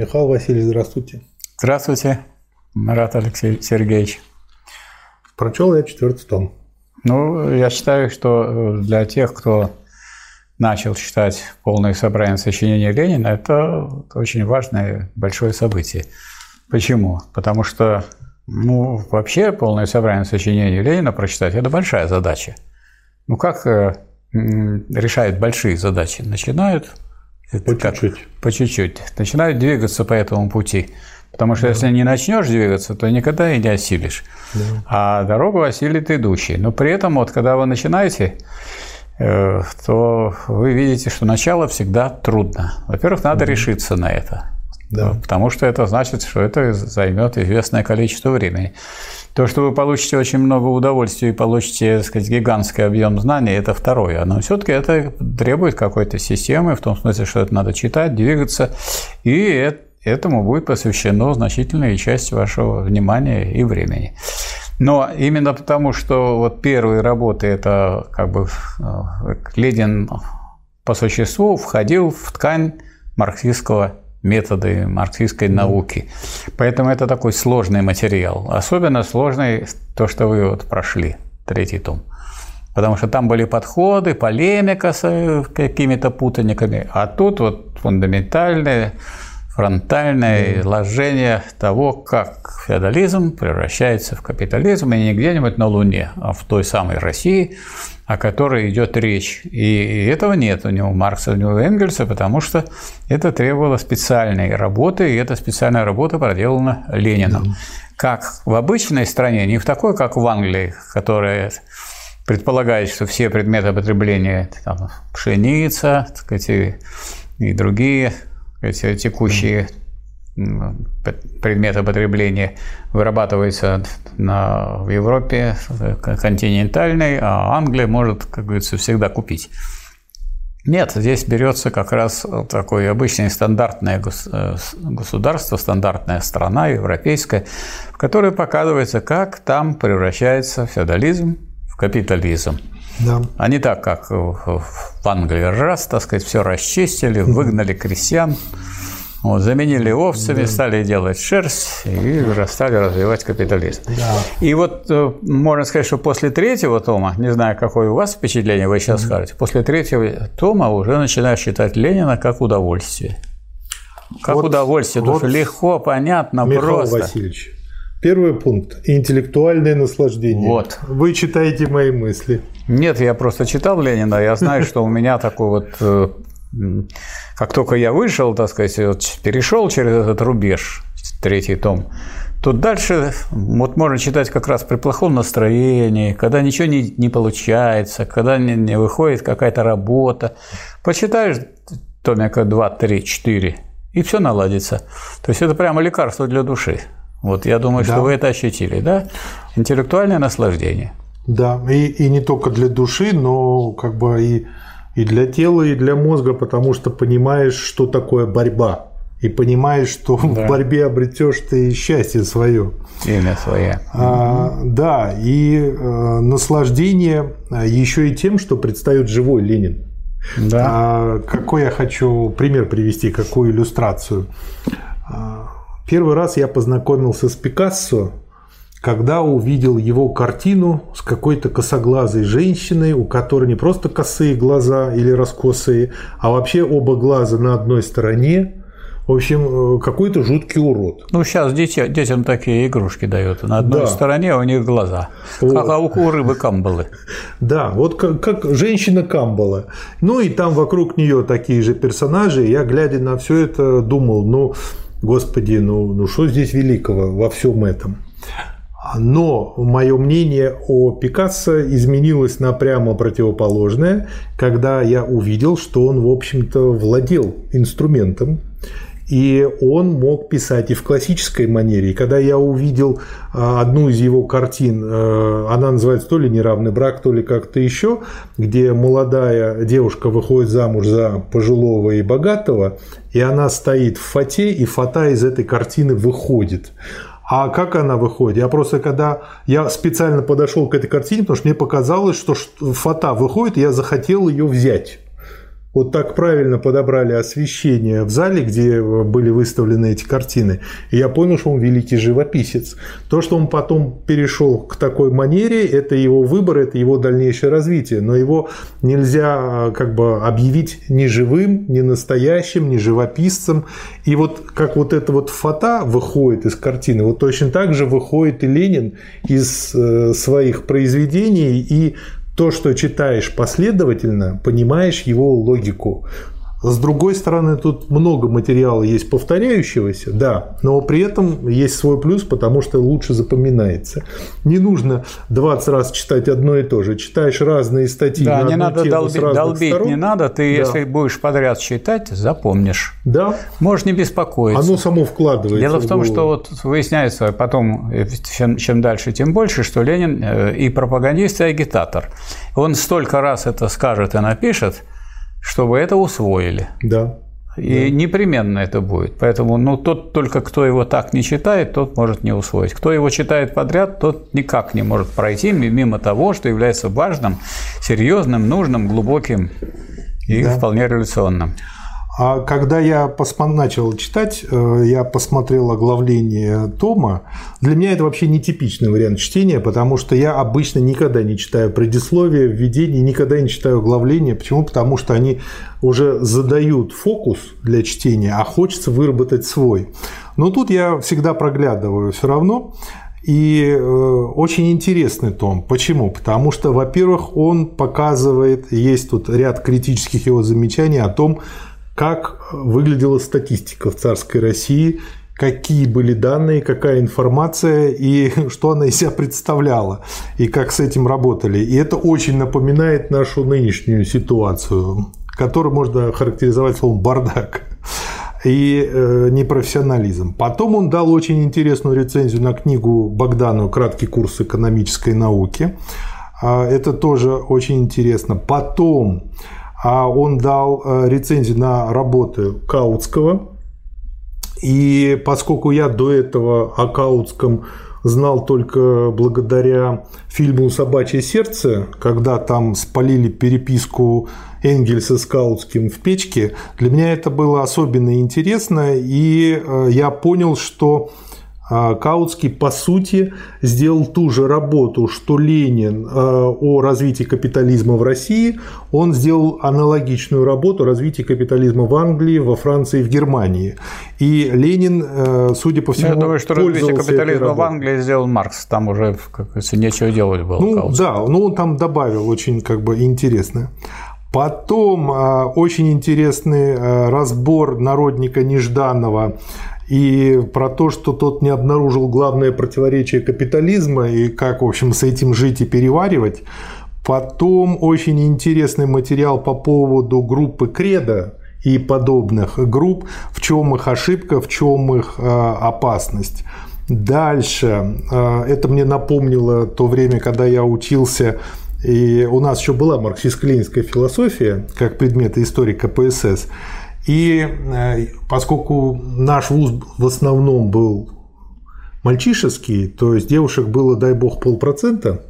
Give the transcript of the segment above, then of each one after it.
Михаил Васильевич, здравствуйте. Здравствуйте, Марат Алексей Сергеевич. Прочел я четвертый том. Ну, я считаю, что для тех, кто начал читать полное собрание сочинений Ленина, это очень важное большое событие. Почему? Потому что ну, вообще полное собрание сочинений Ленина прочитать – это большая задача. Ну, как э, решают большие задачи? Начинают по чуть-чуть. По чуть-чуть. Начинают двигаться по этому пути. Потому что да. если не начнешь двигаться, то никогда и не осилишь. Да. А дорогу осилит идущий. Но при этом, вот когда вы начинаете, э, то вы видите, что начало всегда трудно. Во-первых, надо да. решиться на это. Да. Потому что это значит, что это займет известное количество времени. То, что вы получите очень много удовольствия и получите, так сказать, гигантский объем знаний, это второе. Но все-таки это требует какой-то системы, в том смысле, что это надо читать, двигаться. И этому будет посвящена значительная часть вашего внимания и времени. Но именно потому, что вот первые работы, это как бы э, Ленин по существу входил в ткань марксистского методы марксистской науки. Поэтому это такой сложный материал. Особенно сложный то, что вы вот прошли, третий том. Потому что там были подходы, полемика с какими-то путаниками, а тут вот фундаментальные фронтальное изложение того, как феодализм превращается в капитализм, и не где-нибудь на Луне, а в той самой России, о которой идет речь. И этого нет у него Маркса, у него Энгельса, потому что это требовало специальной работы, и эта специальная работа проделана Лениным. Как в обычной стране, не в такой, как в Англии, которая предполагает, что все предметы потребления, там, пшеница, так сказать, и другие эти текущие предметы потребления вырабатываются на, в Европе континентальной, а Англия может, как говорится, всегда купить. Нет, здесь берется как раз такое обычное стандартное э, государство, стандартная страна европейская, в которой показывается, как там превращается феодализм в капитализм. Да. А не так, как в Англии. Раз, так сказать, все расчистили, выгнали крестьян, вот, заменили овцами, да. стали делать шерсть и стали развивать капитализм. Да. И вот э, можно сказать, что после третьего тома, не знаю, какое у вас впечатление, вы сейчас mm-hmm. скажете, после третьего тома уже начинаешь считать Ленина как удовольствие. Как вот, удовольствие, вот, легко, понятно, Михаил просто. Васильевич, Первый пункт – интеллектуальное наслаждение. Вот. Вы читаете мои мысли. Нет, я просто читал Ленина, я знаю, что у меня такой вот э, как только я вышел, так сказать, вот перешел через этот рубеж, третий том, то дальше вот можно читать как раз при плохом настроении, когда ничего не, не получается, когда не, не выходит какая-то работа. Почитаешь томика 2, 3, 4, и все наладится. То есть это прямо лекарство для души. Вот я думаю, да. что вы это ощутили, да? Интеллектуальное наслаждение. Да, и, и не только для души, но как бы и, и для тела, и для мозга, потому что понимаешь, что такое борьба. И понимаешь, что да. в борьбе обретешь ты счастье свое. Имя свое. А, да, и а, наслаждение а, еще и тем, что предстает живой Ленин. Да. А, какой я хочу пример привести, какую иллюстрацию. А, Первый раз я познакомился с Пикассо, когда увидел его картину с какой-то косоглазой женщиной, у которой не просто косые глаза или раскосые, а вообще оба глаза на одной стороне. В общем, э, какой-то жуткий урод. Ну, сейчас дети, детям такие игрушки дают. На одной да. стороне у них глаза. Вот. Как а у рыбы камбалы. Да, вот как, как женщина камбала. Ну, и там вокруг нее такие же персонажи. Я, глядя на все это, думал, ну, Господи, ну, ну что здесь великого во всем этом? Но мое мнение о Пикассо изменилось на прямо противоположное, когда я увидел, что он, в общем-то, владел инструментом, и он мог писать и в классической манере. И когда я увидел а, одну из его картин, э, она называется то ли «Неравный брак», то ли как-то еще, где молодая девушка выходит замуж за пожилого и богатого, и она стоит в фате, и фата из этой картины выходит. А как она выходит? Я просто когда я специально подошел к этой картине, потому что мне показалось, что фата выходит, и я захотел ее взять. Вот так правильно подобрали освещение в зале, где были выставлены эти картины. И я понял, что он великий живописец. То, что он потом перешел к такой манере, это его выбор, это его дальнейшее развитие. Но его нельзя как бы объявить ни живым, ни настоящим, ни живописцем. И вот как вот эта вот фото выходит из картины, вот точно так же выходит и Ленин из э, своих произведений и то, что читаешь последовательно, понимаешь его логику. С другой стороны, тут много материала есть повторяющегося, да, но при этом есть свой плюс, потому что лучше запоминается. Не нужно 20 раз читать одно и то же. Читаешь разные статьи. Да, на не надо долбить, долбить сторон. не надо. Ты, да. если будешь подряд читать, запомнишь. Да. Можешь не беспокоиться. Оно само вкладывается. Дело в, в том, что вот выясняется потом, чем, чем дальше, тем больше, что Ленин э, и пропагандист, и агитатор. Он столько раз это скажет и напишет, чтобы это усвоили. Да. И да. непременно это будет. Поэтому ну, тот только, кто его так не читает, тот может не усвоить. Кто его читает подряд, тот никак не может пройти мимо того, что является важным, серьезным, нужным, глубоким и да. вполне революционным. А когда я начал читать, э, я посмотрел оглавление тома. Для меня это вообще нетипичный вариант чтения, потому что я обычно никогда не читаю предисловие, введение, никогда не читаю оглавление. Почему? Потому что они уже задают фокус для чтения, а хочется выработать свой. Но тут я всегда проглядываю все равно. И э, очень интересный том. Почему? Потому что, во-первых, он показывает, есть тут ряд критических его замечаний о том, как выглядела статистика в царской России, какие были данные, какая информация и что она из себя представляла, и как с этим работали. И это очень напоминает нашу нынешнюю ситуацию, которую можно характеризовать словом «бардак» и э, непрофессионализм. Потом он дал очень интересную рецензию на книгу Богдану «Краткий курс экономической науки». А, это тоже очень интересно. Потом а он дал э, рецензию на работы Каутского. И поскольку я до этого о Каутском знал только благодаря фильму «Собачье сердце», когда там спалили переписку Энгельса с Каутским в печке, для меня это было особенно интересно, и э, я понял, что Каутский, по сути, сделал ту же работу, что Ленин а, о развитии капитализма в России. Он сделал аналогичную работу о развитии капитализма в Англии, во Франции, в Германии. И Ленин, э, судя по всему, Я думаю, что развитие капитализма в Англии сделал Маркс. Там уже, как нечего делать было. Ну, Каутский. да, ну он там добавил очень как бы интересно. Потом очень интересный разбор народника Нежданного и про то, что тот не обнаружил главное противоречие капитализма и как, в общем, с этим жить и переваривать. Потом очень интересный материал по поводу группы Кредо и подобных групп, в чем их ошибка, в чем их э, опасность. Дальше, э, это мне напомнило то время, когда я учился и у нас еще была марксистско-ленинская философия как предмет истории КПСС. И э, поскольку наш вуз в основном был мальчишеский, то есть девушек было, дай бог, полпроцента,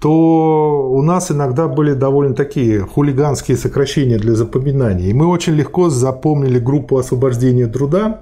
то у нас иногда были довольно такие хулиганские сокращения для запоминания. И мы очень легко запомнили группу освобождения труда,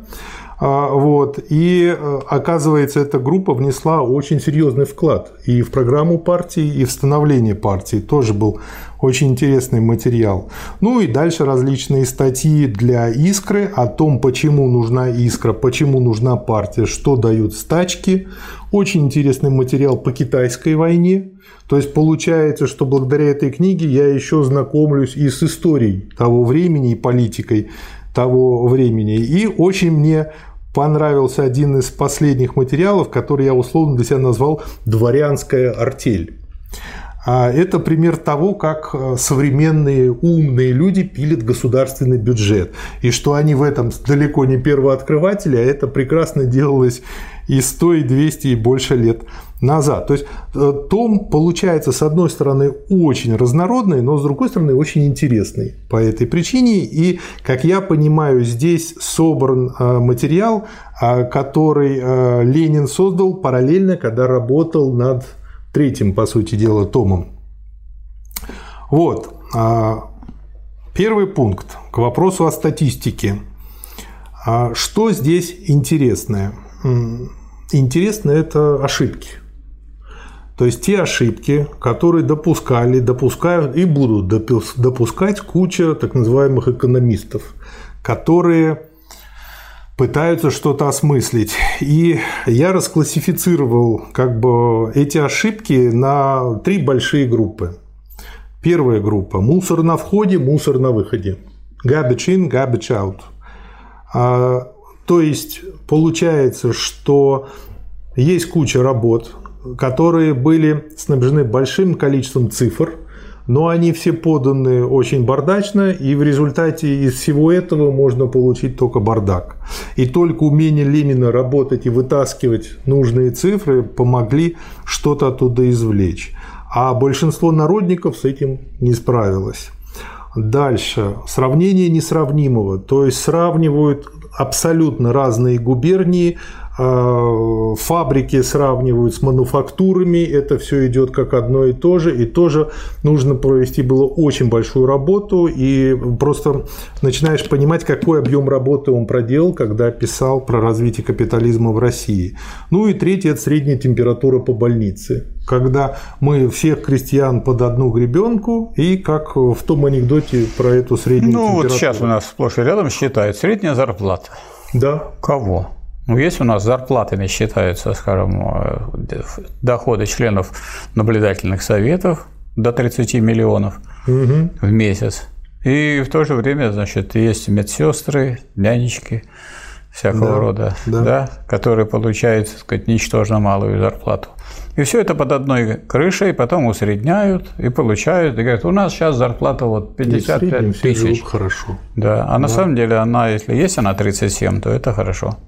вот. И э, оказывается, эта группа внесла очень серьезный вклад и в программу партии, и в становление партии. Тоже был очень интересный материал. Ну и дальше различные статьи для искры о том, почему нужна искра, почему нужна партия, что дают стачки. Очень интересный материал по китайской войне. То есть получается, что благодаря этой книге я еще знакомлюсь и с историей того времени, и политикой того времени. И очень мне понравился один из последних материалов, который я условно для себя назвал «Дворянская артель». А это пример того, как э, современные умные люди пилят государственный бюджет. И что они в этом далеко не первооткрыватели, а это прекрасно делалось и 100, и 200, и больше лет назад. То есть э, том получается, с одной стороны, очень разнородный, но с другой стороны, очень интересный по этой причине. И, как я понимаю, здесь собран э, материал, который Ленин создал параллельно, когда работал над третьим, по сути дела, томом. Вот. Первый пункт к вопросу о статистике. Что здесь интересное? Интересно это ошибки. То есть те ошибки, которые допускали, допускают и будут допускать куча так называемых экономистов, которые пытаются что-то осмыслить. И я расклассифицировал как бы эти ошибки на три большие группы. Первая группа – мусор на входе, мусор на выходе. Garbage in, garbage out. А, то есть получается, что есть куча работ, которые были снабжены большим количеством цифр, но они все поданы очень бардачно, и в результате из всего этого можно получить только бардак. И только умение Ленина работать и вытаскивать нужные цифры помогли что-то оттуда извлечь. А большинство народников с этим не справилось. Дальше. Сравнение несравнимого. То есть сравнивают абсолютно разные губернии, фабрики сравнивают с мануфактурами, это все идет как одно и то же, и тоже нужно провести было очень большую работу, и просто начинаешь понимать, какой объем работы он проделал, когда писал про развитие капитализма в России. Ну и третье – это средняя температура по больнице, когда мы всех крестьян под одну гребенку, и как в том анекдоте про эту среднюю ну, температуру. Ну вот сейчас у нас сплошь и рядом считают средняя зарплата. Да. Кого? Ну, есть у нас зарплатами считаются, скажем, э, доходы членов наблюдательных советов до 30 миллионов угу. в месяц. И в то же время, значит, есть медсестры, нянечки всякого да, рода, да. Да, которые получают, так сказать, ничтожно малую зарплату. И все это под одной крышей, потом усредняют и получают. И говорят, у нас сейчас зарплата вот 55 тысяч. хорошо. Да, а да. на самом деле она, если есть она 37, то это хорошо.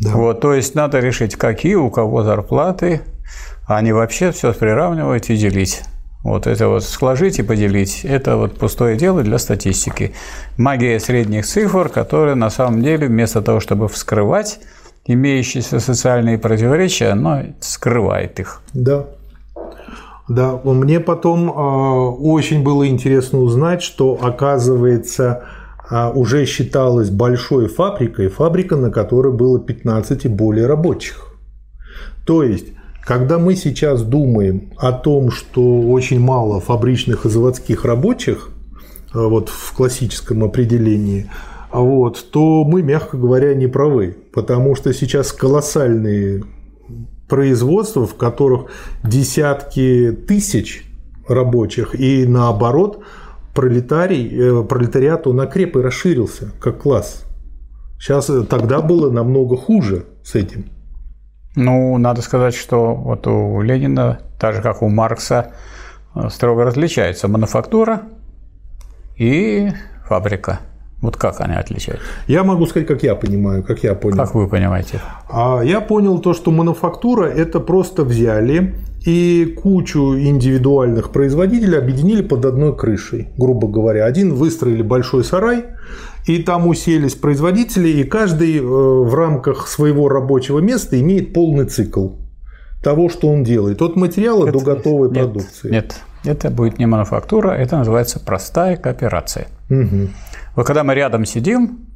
Да. Вот, то есть надо решить, какие у кого зарплаты, а не вообще все приравнивать и делить. Вот это вот сложить и поделить – это вот пустое дело для статистики. Магия средних цифр, которая на самом деле вместо того, чтобы вскрывать имеющиеся социальные противоречия, она скрывает их. Да. Да, мне потом э, очень было интересно узнать, что оказывается уже считалась большой фабрикой, фабрика, на которой было 15 и более рабочих. То есть, когда мы сейчас думаем о том, что очень мало фабричных и заводских рабочих, а, вот в классическом определении, вот, то мы, мягко говоря, не правы, потому что сейчас колоссальные производства, в которых десятки тысяч рабочих, и наоборот – пролетарий, э, пролетариат, он окреп и расширился как класс. Сейчас э, тогда было намного хуже с этим. Ну, надо сказать, что вот у Ленина, так же как у Маркса, э, строго различается мануфактура и фабрика. Вот как они отличаются? Я могу сказать, как я понимаю, как я понял. Как вы понимаете? А я понял то, что мануфактура – это просто взяли и кучу индивидуальных производителей объединили под одной крышей, грубо говоря. Один выстроили большой сарай, и там уселись производители, и каждый э, в рамках своего рабочего места имеет полный цикл того, что он делает, от материала это, до готовой нет, продукции. Нет, это будет не мануфактура, это называется простая кооперация. Угу. Вот когда мы рядом сидим,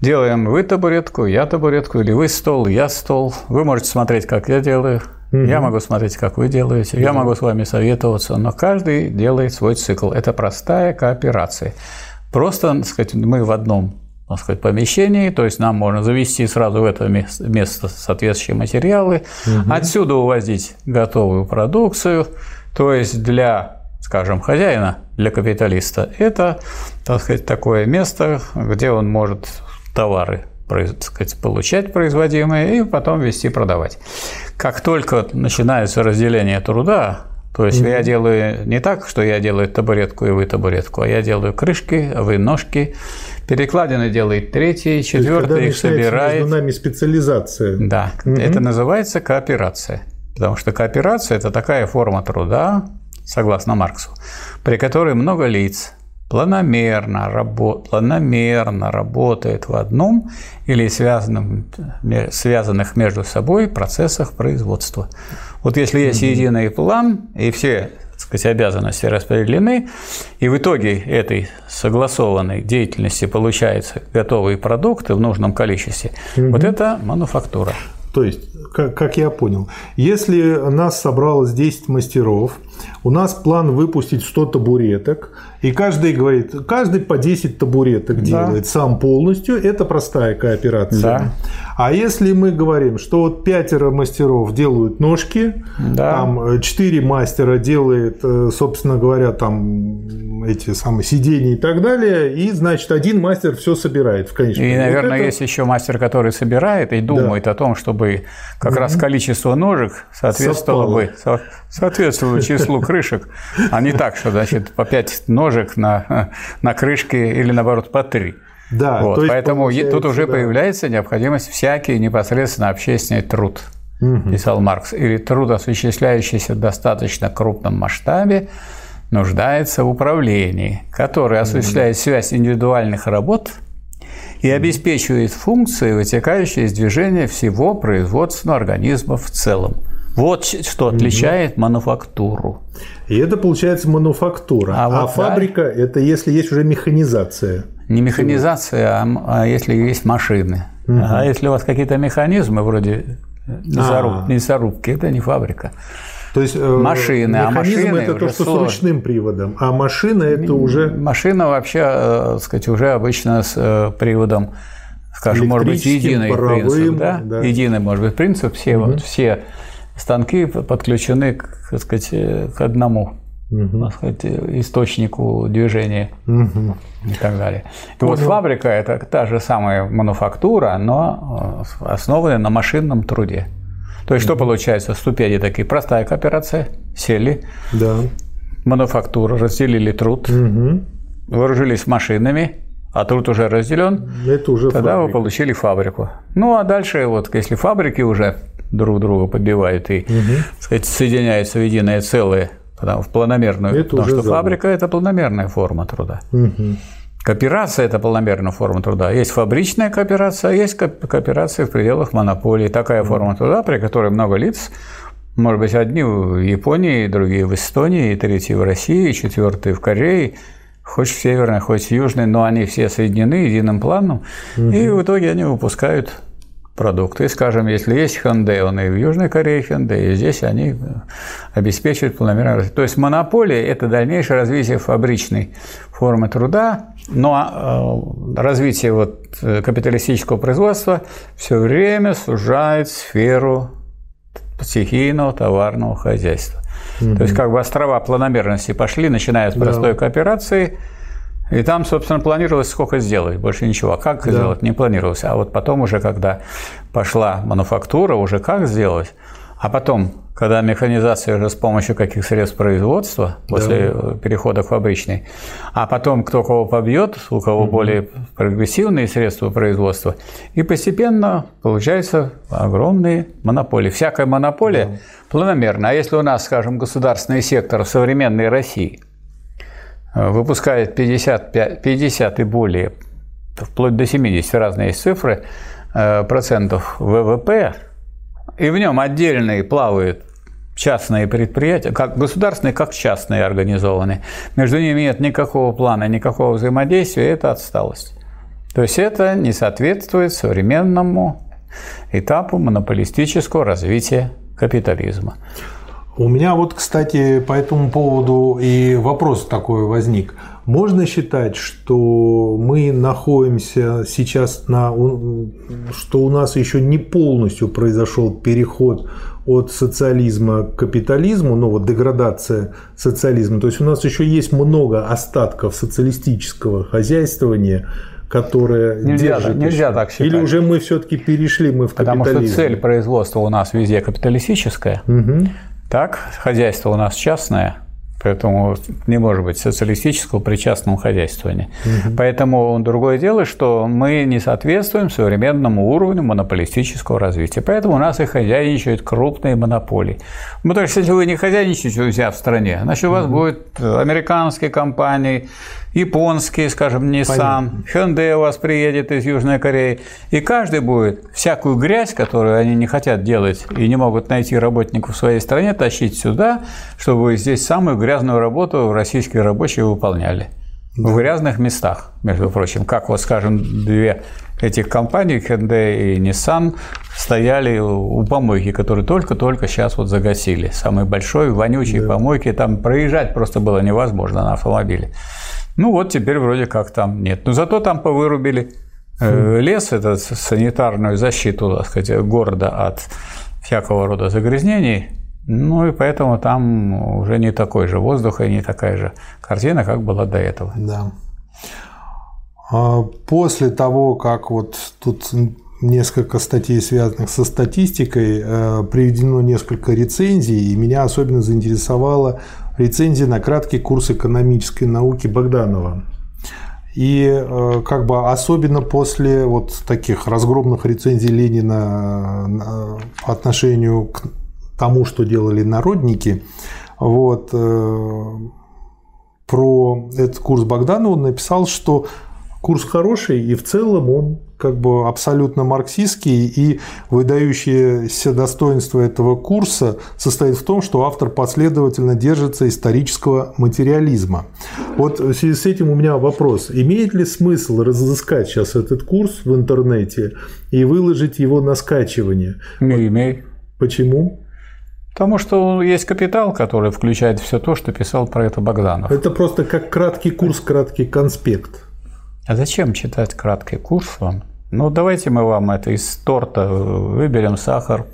делаем вы табуретку, я табуретку, или вы стол, я стол, вы можете смотреть, как я делаю, Угу. Я могу смотреть, как вы делаете, угу. я могу с вами советоваться, но каждый делает свой цикл. Это простая кооперация. Просто, так сказать, мы в одном так сказать, помещении, то есть нам можно завести сразу в это место соответствующие материалы, угу. отсюда увозить готовую продукцию, то есть для, скажем, хозяина, для капиталиста, это, так сказать, такое место, где он может товары так сказать, получать производимые и потом вести продавать. Как только начинается разделение труда, то есть mm-hmm. я делаю не так, что я делаю табуретку и вы табуретку, а я делаю крышки, а вы ножки, перекладины делает третий, четвертый, их собирает. Между нами специализация. Да, mm-hmm. это называется кооперация. Потому что кооперация – это такая форма труда, согласно Марксу, при которой много лиц, планомерно, рабо- планомерно работает в одном или связанном, связанных между собой процессах производства. Вот если есть единый план, и все сказать, обязанности распределены, и в итоге этой согласованной деятельности получаются готовые продукты в нужном количестве, угу. вот это мануфактура. То есть, как, как я понял, если нас собралось 10 мастеров, у нас план выпустить 100 табуреток, и каждый говорит, каждый по 10 табуреток да. делает сам полностью, это простая кооперация. Да. А если мы говорим, что вот пятеро мастеров делают ножки, да. там 4 мастера делает, э, собственно говоря, там эти самые сиденья и так далее, и, значит, один мастер все собирает в конечном И, наверное, вот это... есть еще мастер, который собирает и думает да. о том, чтобы как раз количество ножек соответствовало Совпало. бы соответствовало числу крышек, а не так, что, значит, по 5 ножек на, на крышке или, наоборот, по 3. Да, вот, поэтому тут уже да. появляется необходимость всякий непосредственно общественный труд, угу. писал Маркс, или труд, осуществляющийся в достаточно крупном масштабе, нуждается в управлении, которое осуществляет связь индивидуальных работ и обеспечивает функции, вытекающие из движения всего производственного организма в целом. Вот что отличает угу. мануфактуру. И это получается мануфактура. А, а вот фабрика да. это если есть уже механизация. Не механизация, а, а если есть машины. Угу. А если у вас какие-то механизмы вроде мясоруб, а. мясорубки, это не фабрика. То есть э, машины, а машины это то, что сложно. с ручным приводом, а машина это уже машина вообще, э, так сказать, уже обычно с э, приводом, скажем, может быть, единый паровым, принцип, да? да, единый, может быть, принцип. Все угу. вот все станки подключены, так сказать, к одному угу. так сказать, источнику движения угу. и так далее. И вот фабрика – это та же самая мануфактура, но основанная на машинном труде. То есть, что получается? Ступени такие. Простая кооперация. Сели. Да. Мануфактура. Разделили труд. Угу. Вооружились машинами. А труд уже разделен. Это уже Тогда фабрика. вы получили фабрику. Ну, а дальше, вот если фабрики уже друг друга побивают и угу. сказать, соединяются в единое целое, в планомерную. Это потому что фабрика – это планомерная форма труда. Угу. Кооперация – это полномерная форма труда. Есть фабричная кооперация, а есть кооперация в пределах монополии. Такая форма труда, при которой много лиц, может быть, одни в Японии, другие в Эстонии, третьи в России, четвертые в Корее, хоть в северной, хоть в южной, но они все соединены единым планом, угу. и в итоге они выпускают продукты. Скажем, если есть Hyundai, он и в Южной Корее Hyundai, и здесь они обеспечивают планомерное развитие. То есть монополия – это дальнейшее развитие фабричной формы труда, но э, развитие вот э, капиталистического производства все время сужает сферу стихийного товарного хозяйства. Угу. То есть как бы острова планомерности пошли, начиная с простой да. кооперации – и там, собственно, планировалось, сколько сделать, больше ничего. А как да. сделать, не планировалось. А вот потом уже, когда пошла мануфактура, уже как сделать. А потом, когда механизация уже с помощью каких средств производства, после да. перехода к фабричной, а потом кто кого побьет, у кого угу. более прогрессивные средства производства, и постепенно получаются огромные монополии. Всякая монополия да. планомерна. А если у нас, скажем, государственный сектор в современной России – выпускает 50, 50 и более, вплоть до 70 разные цифры, э, процентов ВВП, и в нем отдельные плавают частные предприятия, как государственные, как частные организованные. Между ними нет никакого плана, никакого взаимодействия, это отсталость. То есть это не соответствует современному этапу монополистического развития капитализма. У меня вот, кстати, по этому поводу и вопрос такой возник. Можно считать, что мы находимся сейчас на... что у нас еще не полностью произошел переход от социализма к капитализму, ну вот деградация социализма. То есть у нас еще есть много остатков социалистического хозяйствования, которое нельзя, держит. Нельзя так считать. Или уже мы все-таки перешли мы в Потому капитализм? Потому что цель производства у нас везде капиталистическая. Угу. Так, хозяйство у нас частное, поэтому не может быть социалистического при частном хозяйствовании. Угу. Поэтому другое дело, что мы не соответствуем современному уровню монополистического развития. Поэтому у нас и хозяйничают крупные монополии. Потому что если вы не хозяйничаете у себя в стране, значит у вас угу. будут американские компании, японские, скажем, Nissan, Понятно. Hyundai у вас приедет из Южной Кореи, и каждый будет всякую грязь, которую они не хотят делать и не могут найти работников в своей стране, тащить сюда, чтобы здесь самую грязную работу российские рабочие выполняли. Да. В грязных местах, между прочим, как вот, скажем, две этих компаний, Hyundai и Nissan, стояли у помойки, которые только-только сейчас вот загасили. Самый большой, вонючий да. помойки, там проезжать просто было невозможно на автомобиле. Ну вот теперь вроде как там нет. Но зато там повырубили хм. лес, это санитарную защиту, так сказать, города от всякого рода загрязнений. Ну и поэтому там уже не такой же воздух и не такая же картина, как была до этого. Да. А после того, как вот тут несколько статей, связанных со статистикой, э, приведено несколько рецензий, и меня особенно заинтересовала рецензия на краткий курс экономической науки Богданова. И э, как бы особенно после вот таких разгромных рецензий Ленина по отношению к тому, что делали народники, вот, э, про этот курс Богданова он написал, что курс хороший, и в целом он как бы абсолютно марксистский, и выдающееся достоинство этого курса состоит в том, что автор последовательно держится исторического материализма. Вот в связи с этим у меня вопрос. Имеет ли смысл разыскать сейчас этот курс в интернете и выложить его на скачивание? Не имеет. Почему? Потому что есть капитал, который включает все то, что писал про это Богданов. Это просто как краткий курс, краткий конспект. А зачем читать краткий курс вам? Ну, давайте мы вам это из торта выберем сахар,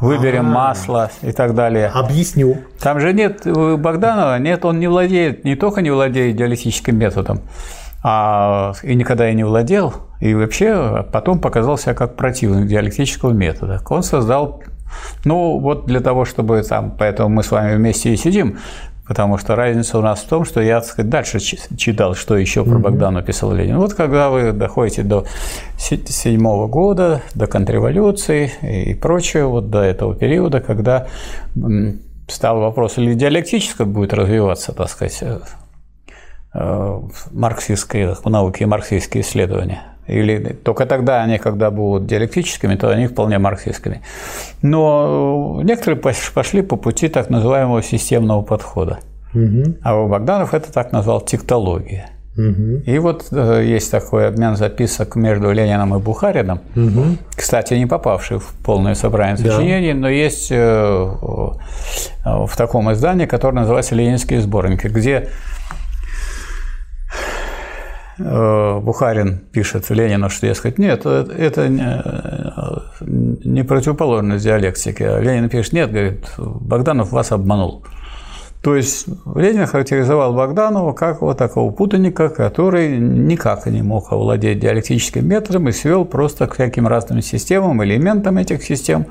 выберем А-а-а. масло и так далее. Объясню. Там же нет Богданова, нет, он не владеет, не только не владеет диалектическим методом, а и никогда и не владел, и вообще потом показал себя как противник диалектического метода. Он создал ну, вот для того, чтобы там, поэтому мы с вами вместе и сидим, Потому что разница у нас в том, что я, так сказать, дальше читал, что еще про Богдана писал Ленин. Вот когда вы доходите до седьмого года, до контрреволюции и прочее, вот до этого периода, когда стал вопрос, или диалектическое будет развиваться, так сказать, э, э, марксистские науки и марксистские исследования или только тогда они, когда будут диалектическими, то они вполне марксистскими. Но некоторые пошли по пути так называемого системного подхода. Угу. А у Богданов это так назвал тектология. Угу. И вот э, есть такой обмен записок между Лениным и Бухарином, угу. кстати, не попавший в полное собрание сочинений, да. но есть э, в таком издании, которое называется «Ленинские сборники», где Э, Бухарин пишет Ленину, что, дескать, нет, э, это не противоположность диалектики. А Ленин пишет, нет, говорит, Богданов вас обманул. То есть Ленин характеризовал Богданова как вот такого путаника, который никак не мог овладеть диалектическим методом и свел просто к всяким разным системам, элементам этих систем,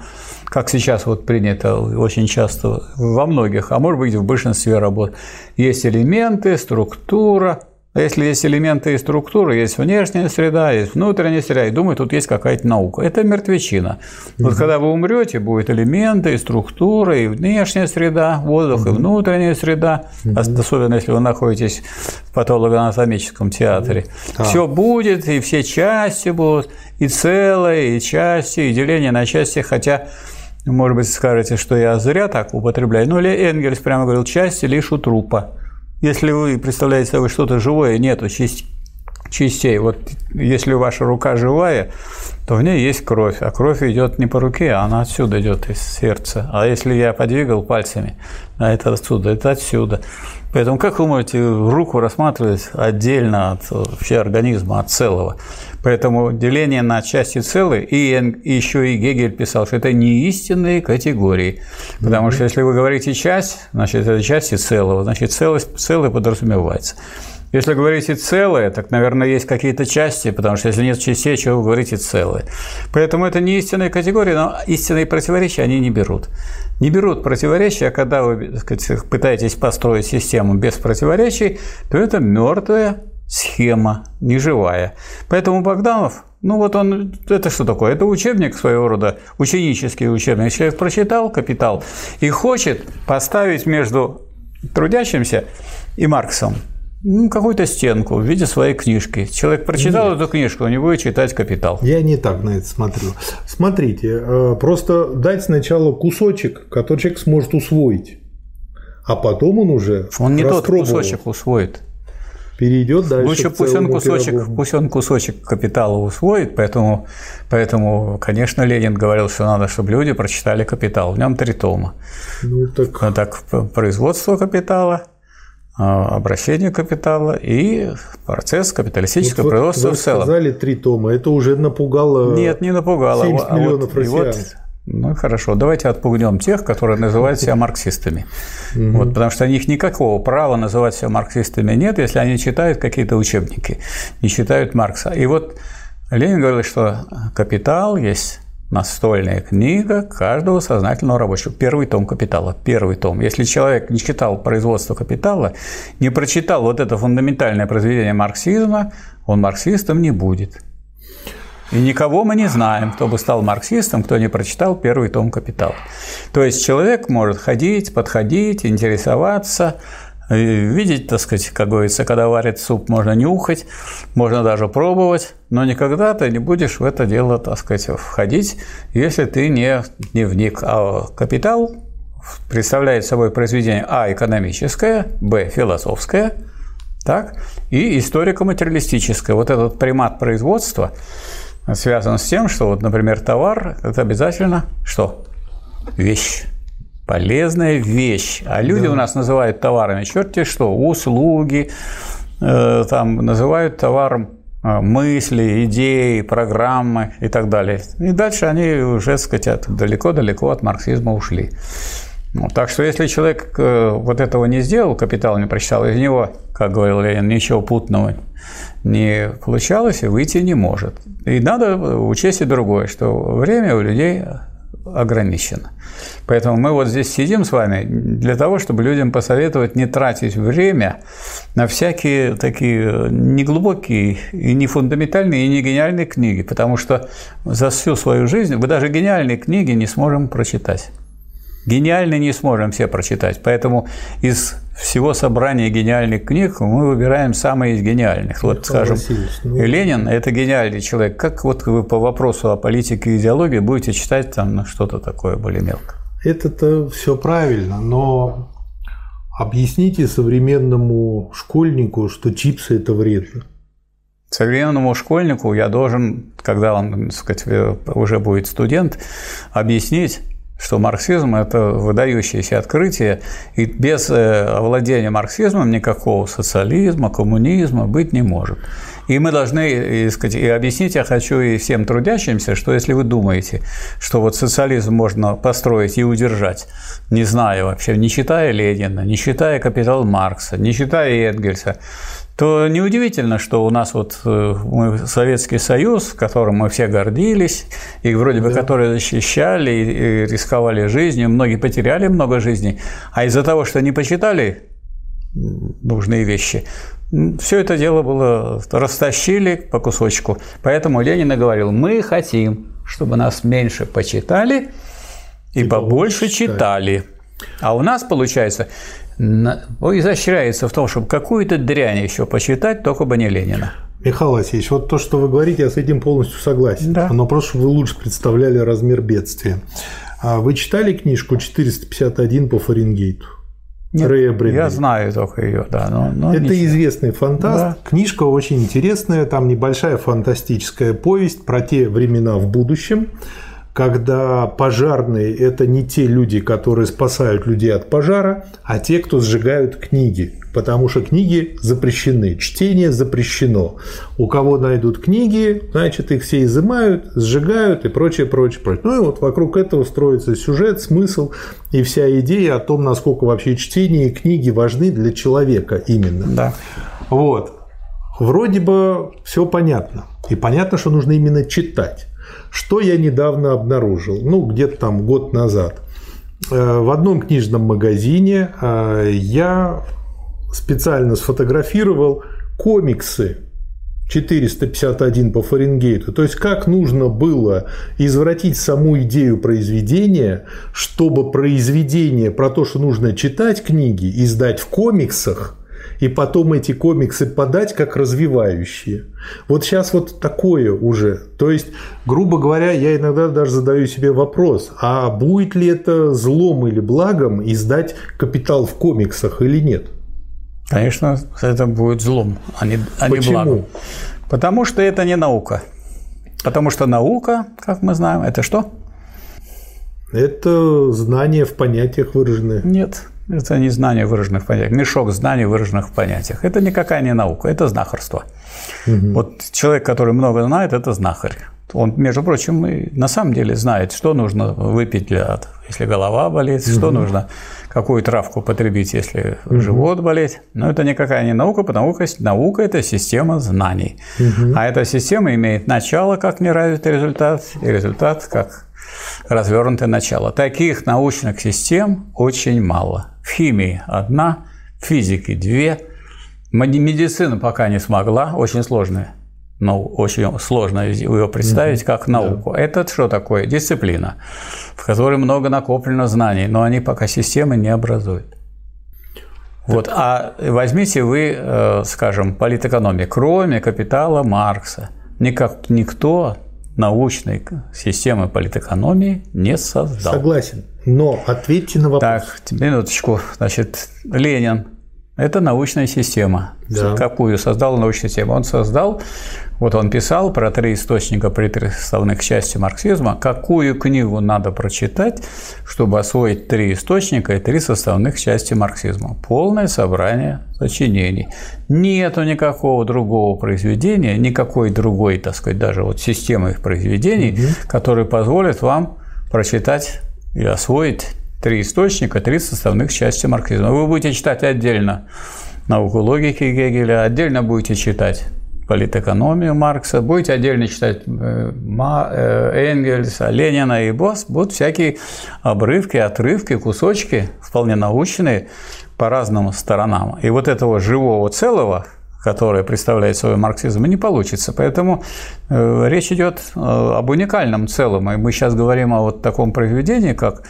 как сейчас вот принято очень часто во многих, а может быть в большинстве работ. Есть элементы, структура, а если есть элементы и структуры, есть внешняя среда, есть внутренняя среда, и думаю, тут есть какая-то наука. Это мертвечина. Вот угу. когда вы умрете, будет элементы и структура, и внешняя среда, воздух, угу. и внутренняя среда, угу. особенно если вы находитесь в патологоанатомическом театре. Да. Все будет, и все части будут, и целые, и части, и деление на части, хотя может быть, скажете, что я зря так употребляю. Но Энгельс прямо говорил, части лишь у трупа. Если вы представляете собой что-то живое, нету частей. Вот если ваша рука живая, то в ней есть кровь, а кровь идет не по руке, а она отсюда идет из сердца. А если я подвигал пальцами, а это отсюда, это отсюда. Поэтому как вы можете руку рассматривать отдельно от вообще организма, от целого? Поэтому деление на части целые, и, еще и Гегель писал, что это не истинные категории. Потому что если вы говорите часть, значит, это части целого, значит, целость, целое подразумевается. Если говорите целое, так, наверное, есть какие-то части, потому что если нет частей, чего вы говорите целое. Поэтому это не истинные категории, но истинные противоречия они не берут. Не берут противоречия, а когда вы так сказать, пытаетесь построить систему без противоречий, то это мертвая схема, неживая. Поэтому Богданов, ну вот он, это что такое? Это учебник своего рода, ученический учебник. Человек прочитал «Капитал» и хочет поставить между трудящимся и Марксом ну, какую-то стенку в виде своей книжки. Человек прочитал Нет. эту книжку, он не будет читать «Капитал». Я не так на это смотрю. Смотрите, э, просто дать сначала кусочек, который человек сможет усвоить, а потом он уже Он не тот кусочек усвоит. Перейдет дальше. Лучше пусть он, кусочек, пусть он кусочек капитала усвоит, поэтому, поэтому, конечно, Ленин говорил, что надо, чтобы люди прочитали «Капитал». В нем три тома. Ну, так... Так производство капитала – а, обращение капитала и процесс капиталистического вот производства вы в целом. сказали три тома, это уже напугало Нет, не напугало. 70 а миллионов вот, россиян. Вот, ну хорошо, давайте отпугнем тех, которые называют себя марксистами. Вот, потому что у них никакого права называть себя марксистами нет, если они читают какие-то учебники, не читают Маркса. И вот Ленин говорил, что капитал есть настольная книга каждого сознательного рабочего. Первый том «Капитала». Первый том. Если человек не читал «Производство капитала», не прочитал вот это фундаментальное произведение марксизма, он марксистом не будет. И никого мы не знаем, кто бы стал марксистом, кто не прочитал первый том «Капитала». То есть человек может ходить, подходить, интересоваться, видеть, так сказать, как говорится, когда варят суп, можно нюхать, можно даже пробовать, но никогда ты не будешь в это дело, так сказать, входить, если ты не дневник. А капитал представляет собой произведение А – экономическое, Б – философское, так, и историко-материалистическое. Вот этот примат производства связан с тем, что, вот, например, товар – это обязательно что? Вещь полезная вещь. А люди да. у нас называют товарами черти что, услуги, э, там называют товаром э, мысли, идеи, программы и так далее. И дальше они уже, сказать, далеко-далеко от марксизма ушли. Ну, так что если человек э, вот этого не сделал, капитал не прочитал, из него, как говорил Ленин, ничего путного не получалось и выйти не может. И надо учесть и другое, что время у людей ограничено. Поэтому мы вот здесь сидим с вами для того, чтобы людям посоветовать не тратить время на всякие такие неглубокие и не фундаментальные, и не гениальные книги, потому что за всю свою жизнь мы даже гениальные книги не сможем прочитать. Гениальные не сможем все прочитать, поэтому из всего собрания гениальных книг мы выбираем самые из гениальных. Вот, скажем, ну... Ленин – это гениальный человек. Как вот вы по вопросу о политике и идеологии будете читать там что-то такое более мелко? Это-то все правильно, но объясните современному школьнику, что чипсы – это вредно. Современному школьнику я должен, когда он так сказать, уже будет студент, объяснить, что марксизм – это выдающееся открытие, и без э, овладения марксизмом никакого социализма, коммунизма быть не может. И мы должны и, сказать, и объяснить я хочу и всем трудящимся, что если вы думаете, что вот социализм можно построить и удержать, не зная вообще, не читая Ленина, не читая «Капитал Маркса», не читая Энгельса, то неудивительно, что у нас вот э, мы Советский Союз, которым мы все гордились, и вроде бы да. которые защищали и рисковали жизнью, многие потеряли много жизней, а из-за того, что не почитали нужные вещи, все это дело было растащили по кусочку. Поэтому Ленин и говорил, мы хотим, чтобы нас меньше почитали и, и побольше читали. А у нас, получается, изощряется в том, чтобы какую-то дрянь еще почитать, только бы не Ленина. Михаил Васильевич, вот то, что вы говорите, я с этим полностью согласен. Да. Но просто, чтобы вы лучше представляли размер бедствия. А вы читали книжку 451 по Фаренгейту? Нет, Рэя Брэдбери. Я знаю только ее, да. Но, но Это ничего. известный фантаст. Да. Книжка очень интересная, там небольшая фантастическая повесть про те времена в будущем, когда пожарные – это не те люди, которые спасают людей от пожара, а те, кто сжигают книги, потому что книги запрещены, чтение запрещено. У кого найдут книги, значит, их все изымают, сжигают и прочее, прочее, прочее. Ну и вот вокруг этого строится сюжет, смысл и вся идея о том, насколько вообще чтение и книги важны для человека именно. Да. Вот. Вроде бы все понятно. И понятно, что нужно именно читать. Что я недавно обнаружил, ну, где-то там год назад. Э, в одном книжном магазине э, я специально сфотографировал комиксы 451 по Фаренгейту. То есть, как нужно было извратить саму идею произведения, чтобы произведение про то, что нужно читать книги, издать в комиксах, и потом эти комиксы подать как развивающие. Вот сейчас вот такое уже. То есть, грубо говоря, я иногда даже задаю себе вопрос, а будет ли это злом или благом издать «Капитал» в комиксах или нет? Конечно, это будет злом, а не, а не благом. Потому что это не наука. Потому что наука, как мы знаем, это что? Это знание в понятиях выраженные. Нет, это не знание выраженных в понятиях. Мешок знаний, выраженных понятиях. Это никакая не наука, это знахарство. Угу. Вот человек, который много знает, это знахарь. Он, между прочим, на самом деле знает, что нужно выпить для, если голова болит, угу. что нужно, какую травку потребить, если угу. живот болит. Но это никакая не наука, потому что наука – это система знаний. Угу. А эта система имеет начало как неразвитый результат, и результат как развернутое начало. Таких научных систем очень мало. В химии одна, в физике две. Медицина пока не смогла, очень сложная. Но очень сложно ее представить как науку. Да. Это что такое? Дисциплина, в которой много накоплено знаний, но они пока системы не образуют. Вот, а возьмите вы, э, скажем, политэкономию, кроме капитала Маркса. Никак, никто научной системы политэкономии не создал. Согласен. Но ответьте на вопрос. Так, минуточку. Значит, Ленин – это научная система. Да. Какую создал научную систему? Он создал вот он писал про три источника при трех составных части марксизма, какую книгу надо прочитать, чтобы освоить три источника и три составных части марксизма. Полное собрание сочинений. Нету никакого другого произведения, никакой другой, так сказать, даже вот системы произведений, угу. которые позволят вам прочитать и освоить три источника, три составных части марксизма. Вы будете читать отдельно науку логики Гегеля, отдельно будете читать политэкономию Маркса, будете отдельно читать э, э, Энгельса, Ленина и Босс, будут всякие обрывки, отрывки, кусочки, вполне научные по разным сторонам. И вот этого живого целого, которое представляет собой марксизм, не получится. Поэтому э, речь идет об уникальном целом. И мы сейчас говорим о вот таком произведении, как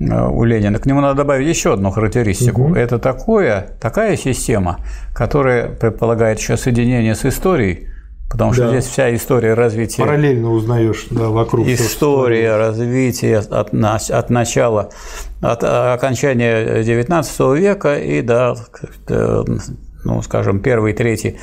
у Ленина. К нему надо добавить еще одну характеристику. Угу. Это такое, такая система, которая предполагает еще соединение с историей, Потому что да. здесь вся история развития. Параллельно узнаешь да, вокруг. История развития от, от начала, от окончания XIX века и до, ну, скажем, первой трети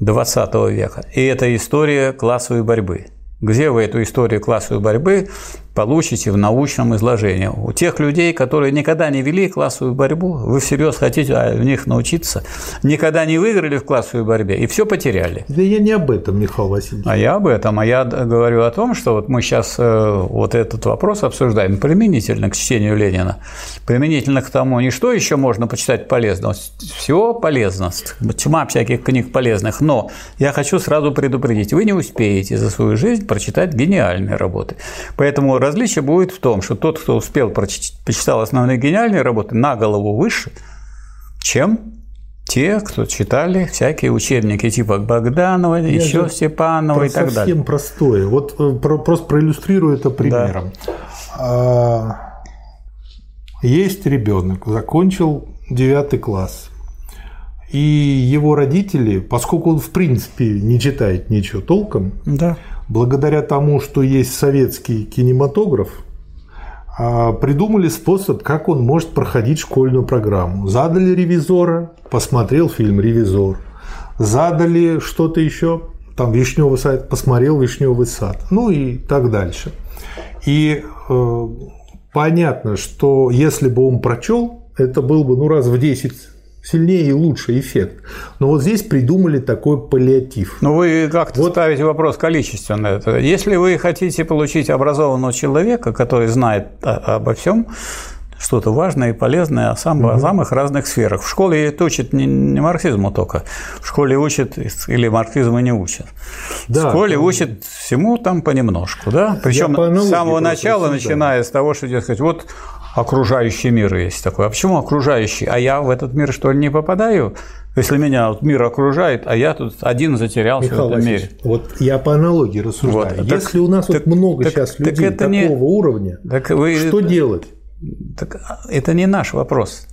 XX века. И это история классовой борьбы. Где вы эту историю классовой борьбы получите в научном изложении. У тех людей, которые никогда не вели классовую борьбу, вы всерьез хотите в них научиться, никогда не выиграли в классовой борьбе и все потеряли. Да я не об этом, Михаил Васильевич. А я об этом. А я говорю о том, что вот мы сейчас э, вот этот вопрос обсуждаем применительно к чтению Ленина, применительно к тому, не что еще можно почитать полезного, все полезно, тьма всяких книг полезных, но я хочу сразу предупредить, вы не успеете за свою жизнь прочитать гениальные работы. Поэтому различие будет в том, что тот, кто успел прочитать, почитал основные гениальные работы, на голову выше, чем те, кто читали всякие учебники типа Богданова, Я еще Степанова и так далее. Совсем простое. Вот э, просто проиллюстрирую это примером. Да. Есть ребенок, закончил девятый класс. И его родители, поскольку он в принципе не читает ничего толком, да благодаря тому, что есть советский кинематограф, а, придумали способ, как он может проходить школьную программу. Задали ревизора, посмотрел фильм «Ревизор». Задали что-то еще, там «Вишневый сад», посмотрел «Вишневый сад», ну и так дальше. И э, понятно, что если бы он прочел, это был бы ну, раз в 10 сильнее и лучше эффект. Но вот здесь придумали такой паллиатив. Ну, вы как-то вот. ставите вопрос количественно. Если вы хотите получить образованного человека, который знает обо всем, что-то важное и полезное о, сам, угу. о самых разных сферах. В школе это учат не, не марксизму только. В школе учат или марксизму не учат. Да, в школе да. учат всему там понемножку. Да? Причем с самого начала, начиная с того, что, дескать, вот окружающий мир есть такой. А почему окружающий? А я в этот мир, что ли, не попадаю? Если меня вот мир окружает, а я тут один затерялся Михаил в этом мире. Вот я по аналогии рассуждаю. Вот, Если так, у нас так, вот много так, сейчас людей так такого не, уровня, так вы, что делать? Так это не наш вопрос.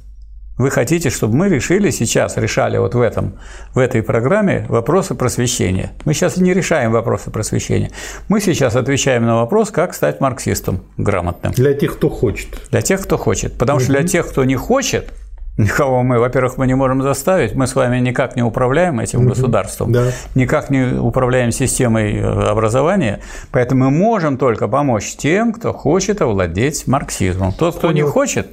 Вы хотите, чтобы мы решили сейчас, решали вот в, этом, в этой программе вопросы просвещения. Мы сейчас не решаем вопросы просвещения. Мы сейчас отвечаем на вопрос, как стать марксистом грамотным. Для тех, кто хочет. Для тех, кто хочет. Потому угу. что для тех, кто не хочет, Никого мы, во-первых, мы не можем заставить, мы с вами никак не управляем этим угу, государством, да. никак не управляем системой э, образования, поэтому мы можем только помочь тем, кто хочет овладеть марксизмом. Тот, кто Понял. не хочет,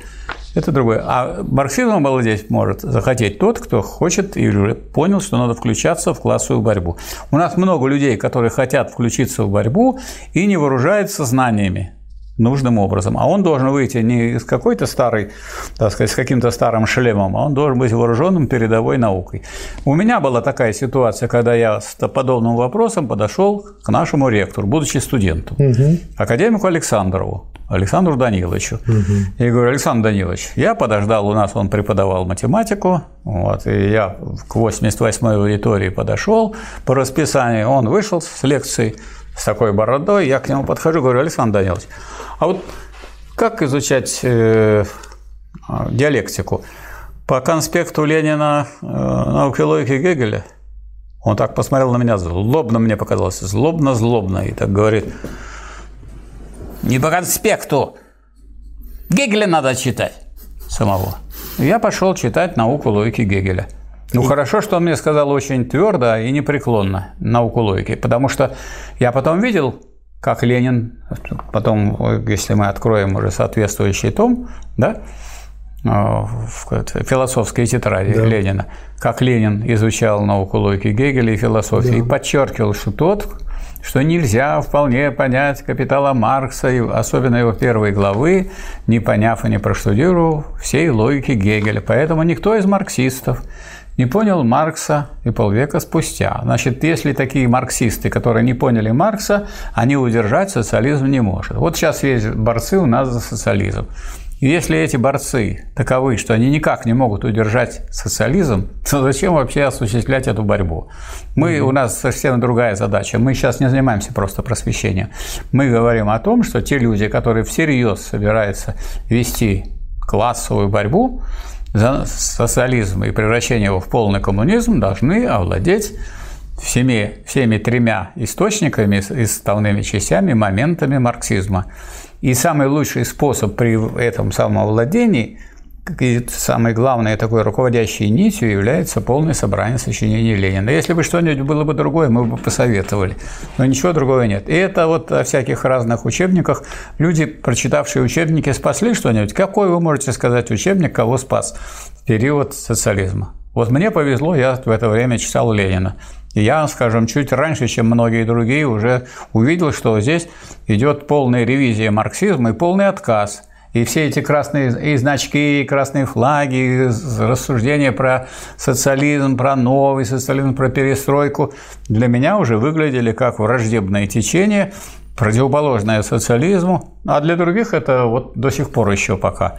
это другое. А марксизмом овладеть может захотеть тот, кто хочет уже понял, что надо включаться в классовую борьбу. У нас много людей, которые хотят включиться в борьбу и не вооружаются знаниями нужным образом. А он должен выйти не с какой-то старой, так сказать, с каким-то старым шлемом, а он должен быть вооруженным передовой наукой. У меня была такая ситуация, когда я с подобным вопросом подошел к нашему ректору, будучи студентом, угу. академику Александрову. Александру Даниловичу. Угу. И говорю, Александр Данилович, я подождал, у нас он преподавал математику, вот, и я к 88-й аудитории подошел по расписанию, он вышел с лекции с такой бородой, я к нему подхожу, говорю, Александр Данилович, а вот как изучать э, диалектику? По конспекту Ленина э, науки логики Гегеля? Он так посмотрел на меня, злобно мне показалось, злобно-злобно, и так говорит, не по конспекту, Гегеля надо читать самого. Я пошел читать науку логики Гегеля. Ну, хорошо, что он мне сказал очень твердо и непреклонно науку логики, потому что я потом видел, как Ленин, потом, если мы откроем уже соответствующий том, да, э, в философской тетради да. Ленина, как Ленин изучал науку логики Гегеля и философии, да. и подчеркивал, что тот, что нельзя вполне понять капитала Маркса, особенно его первой главы, не поняв и не проштудировав всей логики Гегеля. Поэтому никто из марксистов не понял Маркса и полвека спустя. Значит, если такие марксисты, которые не поняли Маркса, они удержать социализм не может. Вот сейчас есть борцы у нас за социализм. И если эти борцы таковы, что они никак не могут удержать социализм, то зачем вообще осуществлять эту борьбу? Мы, mm-hmm. У нас совсем другая задача. Мы сейчас не занимаемся просто просвещением. Мы говорим о том, что те люди, которые всерьез собираются вести классовую борьбу, социализм и превращение его в полный коммунизм должны овладеть всеми, всеми тремя источниками и составными частями, моментами марксизма. И самый лучший способ при этом самом овладении и самой главной такой руководящей нитью является полное собрание сочинений Ленина. Если бы что-нибудь было бы другое, мы бы посоветовали. Но ничего другого нет. И это вот о всяких разных учебниках. Люди, прочитавшие учебники, спасли что-нибудь. Какой вы можете сказать учебник, кого спас в период социализма? Вот мне повезло, я в это время читал Ленина. И я, скажем, чуть раньше, чем многие другие, уже увидел, что здесь идет полная ревизия марксизма и полный отказ – и все эти красные и значки, и красные флаги, и рассуждения про социализм, про новый социализм, про перестройку для меня уже выглядели как враждебное течение, противоположное социализму, а для других это вот до сих пор еще пока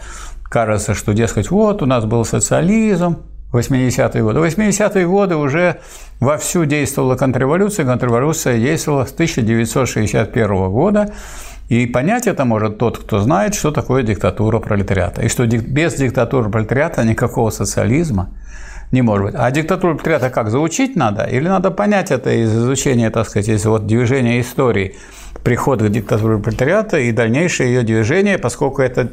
кажется, что, дескать, вот у нас был социализм, 80-е годы. В 80-е годы уже вовсю действовала контрреволюция. Контрреволюция действовала с 1961 года. И понять это может тот, кто знает, что такое диктатура пролетариата. И что без диктатуры пролетариата никакого социализма не может быть. А диктатуру пролетариата как, заучить надо? Или надо понять это из изучения, так сказать, из вот движения истории, прихода к диктатуре пролетариата и дальнейшее ее движение, поскольку это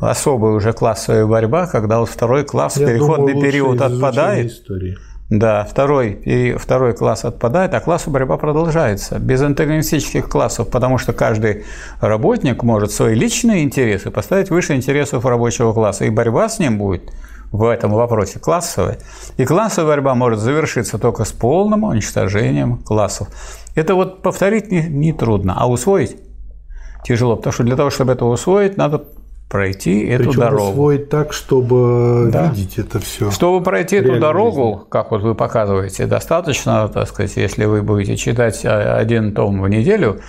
особая уже классовая борьба, когда вот второй класс, Я переходный думаю, период отпадает. Истории. Да, второй, и второй класс отпадает, а классовая борьба продолжается. Без антагонистических классов, потому что каждый работник может свои личные интересы поставить выше интересов рабочего класса, и борьба с ним будет в этом вопросе классовая. И классовая борьба может завершиться только с полным уничтожением классов. Это вот повторить не, не трудно, а усвоить тяжело, потому что для того, чтобы это усвоить, надо пройти эту Причем дорогу. освоить так, чтобы да. видеть это все. Чтобы пройти эту дорогу, жизни. как вот вы показываете, достаточно, так сказать, если вы будете читать один том в неделю,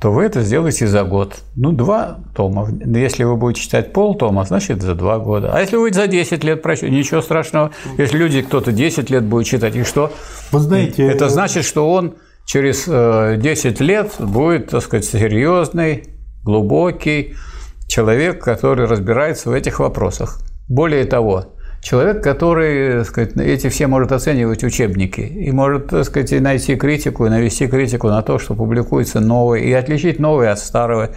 то вы это сделаете за год. Ну, два тома. Если вы будете читать пол тома, значит, за два года. А если вы за 10 лет прочитать, ничего страшного. Если люди, кто-то 10 лет будет читать, и что? Вы знаете... Это значит, что он через 10 э, лет будет, так сказать, серьезный, глубокий, человек, который разбирается в этих вопросах. Более того, человек, который так сказать, эти все может оценивать учебники и может так сказать, найти критику и навести критику на то, что публикуется новое, и отличить новое от старого,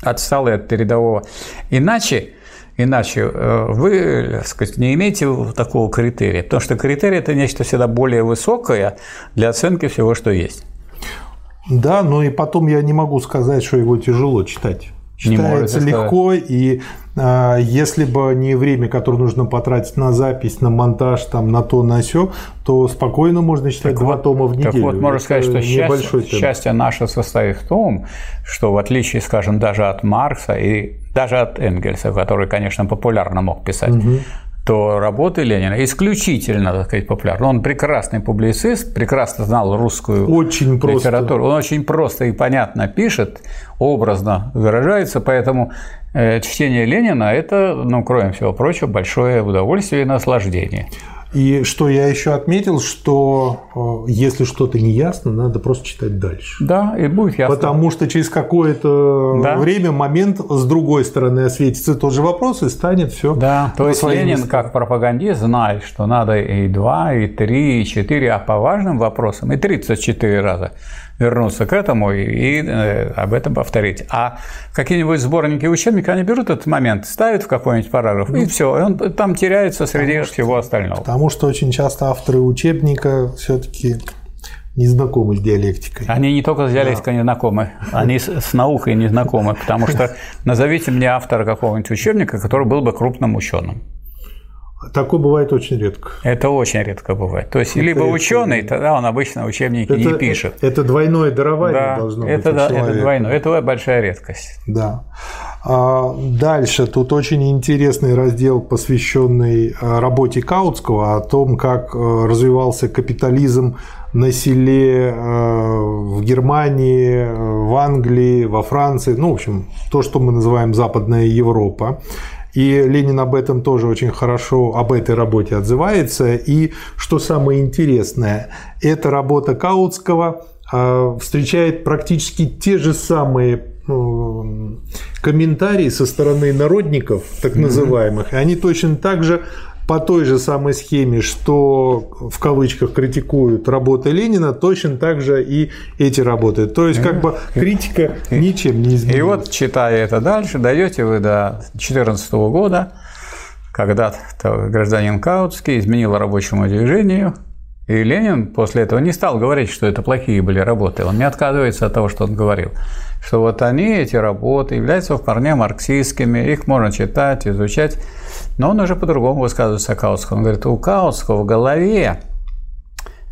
отсталый от передового. Иначе Иначе э, вы так сказать, не имеете такого критерия, потому что критерий – это нечто всегда более высокое для оценки всего, что есть. Да, но и потом я не могу сказать, что его тяжело читать. Читается легко, и а, если бы не время, которое нужно потратить на запись, на монтаж, там, на то, на все, то спокойно можно читать так два вот, тома в неделю. Так вот, можно сказать, что счастье, счастье наше состоит в том, что в отличие, скажем, даже от Маркса и даже от Энгельса, который, конечно, популярно мог писать, угу то работы Ленина исключительно, так сказать, популярны. Он прекрасный публицист, прекрасно знал русскую очень литературу. Просто. Он очень просто и понятно пишет, образно выражается, поэтому э, чтение Ленина – это, ну, кроме всего прочего, большое удовольствие и наслаждение. И что я еще отметил, что э, если что-то не ясно, надо просто читать дальше. Да, и будет ясно. Потому что через какое-то да. время, момент с другой стороны осветится тот же вопрос и станет все. Да, то есть Ленин места. как пропагандист знает, что надо и два, и три, и четыре, а по важным вопросам и 34 раза вернуться к этому и, и э, об этом повторить. А какие-нибудь сборники учебника, они берут этот момент, ставят в какой-нибудь параграф, ну, и все, и он там теряется среди что, всего остального. Потому что очень часто авторы учебника все-таки не знакомы с диалектикой. Они не только с диалектикой да. не знакомы, они с, с наукой не знакомы, потому что назовите мне автора какого-нибудь учебника, который был бы крупным ученым. Такое бывает очень редко. Это очень редко бывает. То есть, это либо ученый, тогда он обычно учебники это, не пишет. Это, это двойное дарование да, должно это, быть. Да, это двойное. Это большая редкость. Да. А дальше тут очень интересный раздел, посвященный а, работе Каутского, о том, как а, развивался капитализм на селе а, в Германии, в Англии, во Франции, ну, в общем, то, что мы называем Западная Европа. И Ленин об этом тоже очень хорошо, об этой работе отзывается. И что самое интересное, эта работа Каутского а, встречает практически те же самые ну, комментарии со стороны народников, так называемых. И они точно так же по той же самой схеме, что в кавычках критикуют работы Ленина, точно так же и эти работы. То есть, как бы критика ничем не изменилась. И вот, читая это дальше, дойдете вы до 2014 года, когда гражданин Каутский изменил рабочему движению, и Ленин после этого не стал говорить, что это плохие были работы. Он не отказывается от того, что он говорил. Что вот они, эти работы, являются вполне марксистскими, их можно читать, изучать. Но он уже по-другому высказывается о Каутском. Он говорит, у Каутского в голове,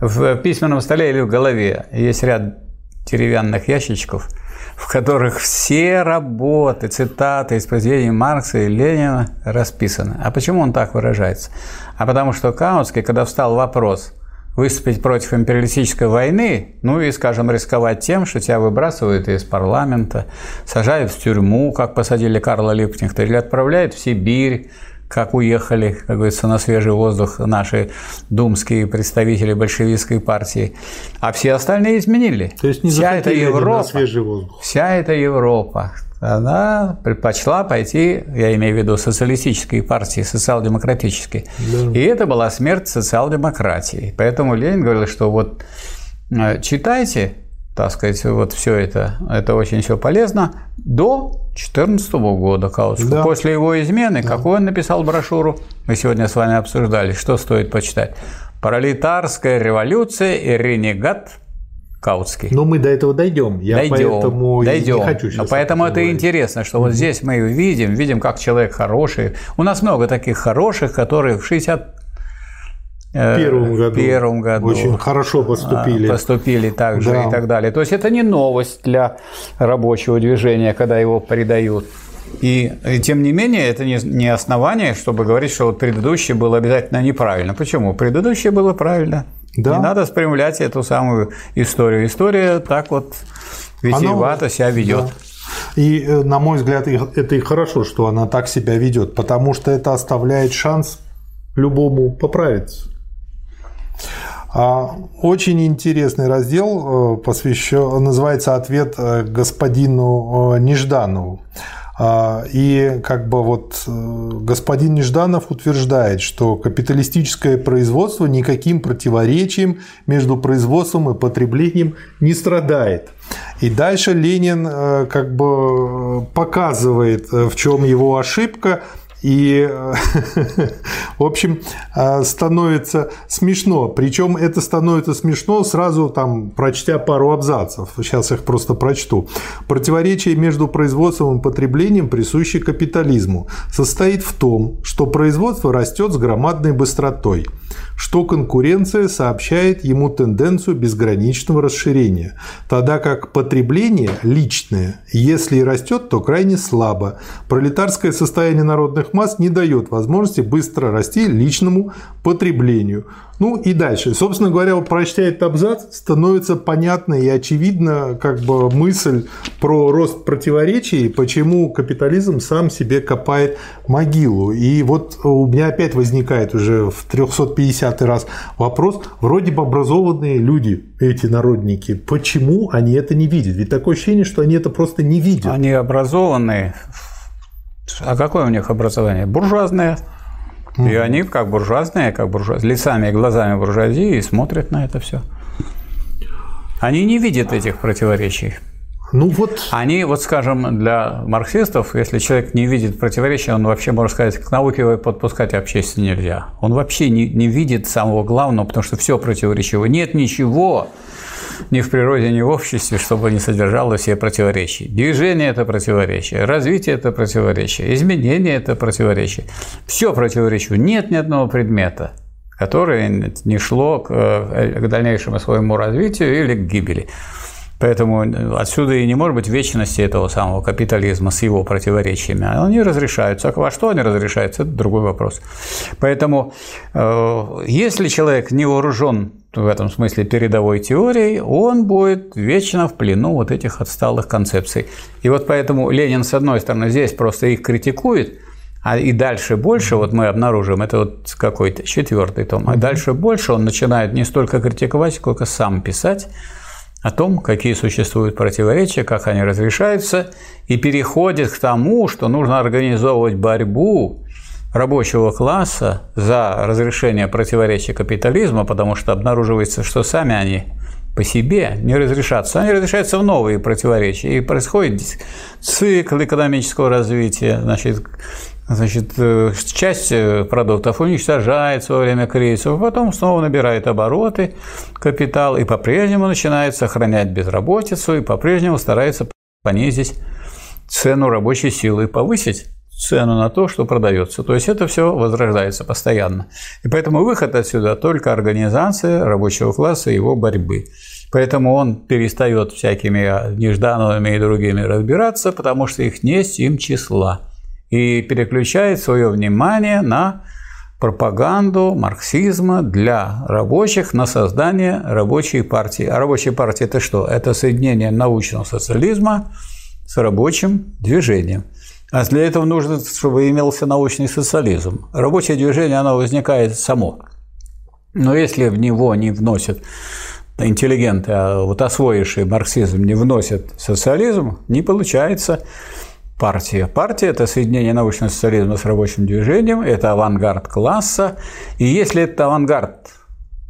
в письменном столе или в голове есть ряд деревянных ящичков, в которых все работы, цитаты из произведений Маркса и Ленина расписаны. А почему он так выражается? А потому что Каутский, когда встал вопрос выступить против империалистической войны, ну и, скажем, рисковать тем, что тебя выбрасывают из парламента, сажают в тюрьму, как посадили Карла Липкнехта, или отправляют в Сибирь, как уехали, как говорится, на свежий воздух наши думские представители большевистской партии, а все остальные изменили. То есть не вся эта Европа, на свежий воздух. Вся эта Европа, она предпочла пойти, я имею в виду социалистические партии, социал-демократические. Да. И это была смерть социал-демократии. Поэтому Ленин говорил, что вот э, читайте так сказать, вот все это, это очень все полезно, до 2014 года Каутского. Да. После его измены, да. какую он написал брошюру, мы сегодня с вами обсуждали, что стоит почитать. «Пролетарская революция и ренегат Каутский». Но мы до этого дойдем. Я дойдем, поэтому дойдем. не хочу сейчас. Но поэтому это говорить. интересно, что mm-hmm. вот здесь мы видим, видим, как человек хороший. У нас много таких хороших, которые в 60 Э, первом году. первом году. Очень хорошо поступили. Поступили также да. и так далее. То есть это не новость для рабочего движения, когда его предают. И, и тем не менее, это не, не основание, чтобы говорить, что вот предыдущее было обязательно неправильно. Почему? Предыдущее было правильно. Да. Не надо спрямлять эту самую историю. История так вот витиевато себя ведет. Да. И, э, на мой взгляд, это и хорошо, что она так себя ведет, потому что это оставляет шанс любому поправиться. А, очень интересный раздел э, посвящен, называется «Ответ э, господину э, Нежданову». А, и как бы вот господин Нежданов утверждает, что капиталистическое производство никаким противоречием между производством и потреблением не страдает. И дальше Ленин как бы показывает, в чем его ошибка, и, в общем, э, становится смешно. Причем это становится смешно сразу там, прочтя пару абзацев. Сейчас их просто прочту. Противоречие между производством и потреблением, присуще капитализму, состоит в том, что производство растет с громадной быстротой – что конкуренция сообщает ему тенденцию безграничного расширения, тогда как потребление личное, если и растет, то крайне слабо. Пролетарское состояние народных масс не дает возможности быстро расти личному потреблению. Ну и дальше. Собственно говоря, прочтя этот абзац, становится понятно и очевидно как бы мысль про рост противоречий, почему капитализм сам себе копает могилу. И вот у меня опять возникает уже в 350 раз вопрос, вроде бы образованные люди, эти народники, почему они это не видят? Ведь такое ощущение, что они это просто не видят. Они образованные. А какое у них образование? Буржуазное. И они как буржуазные, как буржуазные, лицами и глазами буржуазии смотрят на это все. Они не видят этих противоречий. Ну вот. Они, вот скажем, для марксистов, если человек не видит противоречия, он вообще, можно сказать, к науке его подпускать общественно нельзя. Он вообще не, не видит самого главного, потому что все противоречиво. Нет ничего, ни в природе, ни в обществе, чтобы не содержало все противоречия. Движение – это противоречие, развитие – это противоречие, изменение – это противоречие. Все противоречиво. Нет ни одного предмета, которое не шло к, э, к дальнейшему своему развитию или к гибели. Поэтому отсюда и не может быть вечности этого самого капитализма с его противоречиями. Они разрешаются. А во что они разрешаются, это другой вопрос. Поэтому, э, если человек не вооружен в этом смысле передовой теорией, он будет вечно в плену вот этих отсталых концепций. И вот поэтому Ленин, с одной стороны, здесь просто их критикует, а и дальше больше, вот мы обнаружим, это вот какой-то четвертый том, а дальше больше он начинает не столько критиковать, сколько сам писать, о том, какие существуют противоречия, как они разрешаются, и переходит к тому, что нужно организовывать борьбу рабочего класса за разрешение противоречия капитализма, потому что обнаруживается, что сами они по себе не разрешатся. Они разрешаются в новые противоречия. И происходит цикл экономического развития. Значит, значит, э, часть э, продуктов уничтожается во время кризиса, потом снова набирает обороты капитал и по-прежнему начинает сохранять безработицу и по-прежнему старается понизить цену рабочей силы и повысить цену на то, что продается. То есть это все возрождается постоянно. И поэтому выход отсюда только организация рабочего класса и его борьбы. Поэтому он перестает всякими Неждановыми и другими разбираться, потому что их не им числа и переключает свое внимание на пропаганду марксизма для рабочих на создание рабочей партии. А рабочая партия – это что? Это соединение научного социализма с рабочим движением. А для этого нужно, чтобы имелся научный социализм. Рабочее движение, оно возникает само. Но если в него не вносят интеллигенты, а вот освоившие марксизм не вносят социализм, не получается партия. Партия – это соединение научного социализма с рабочим движением, это авангард класса. И если этот авангард,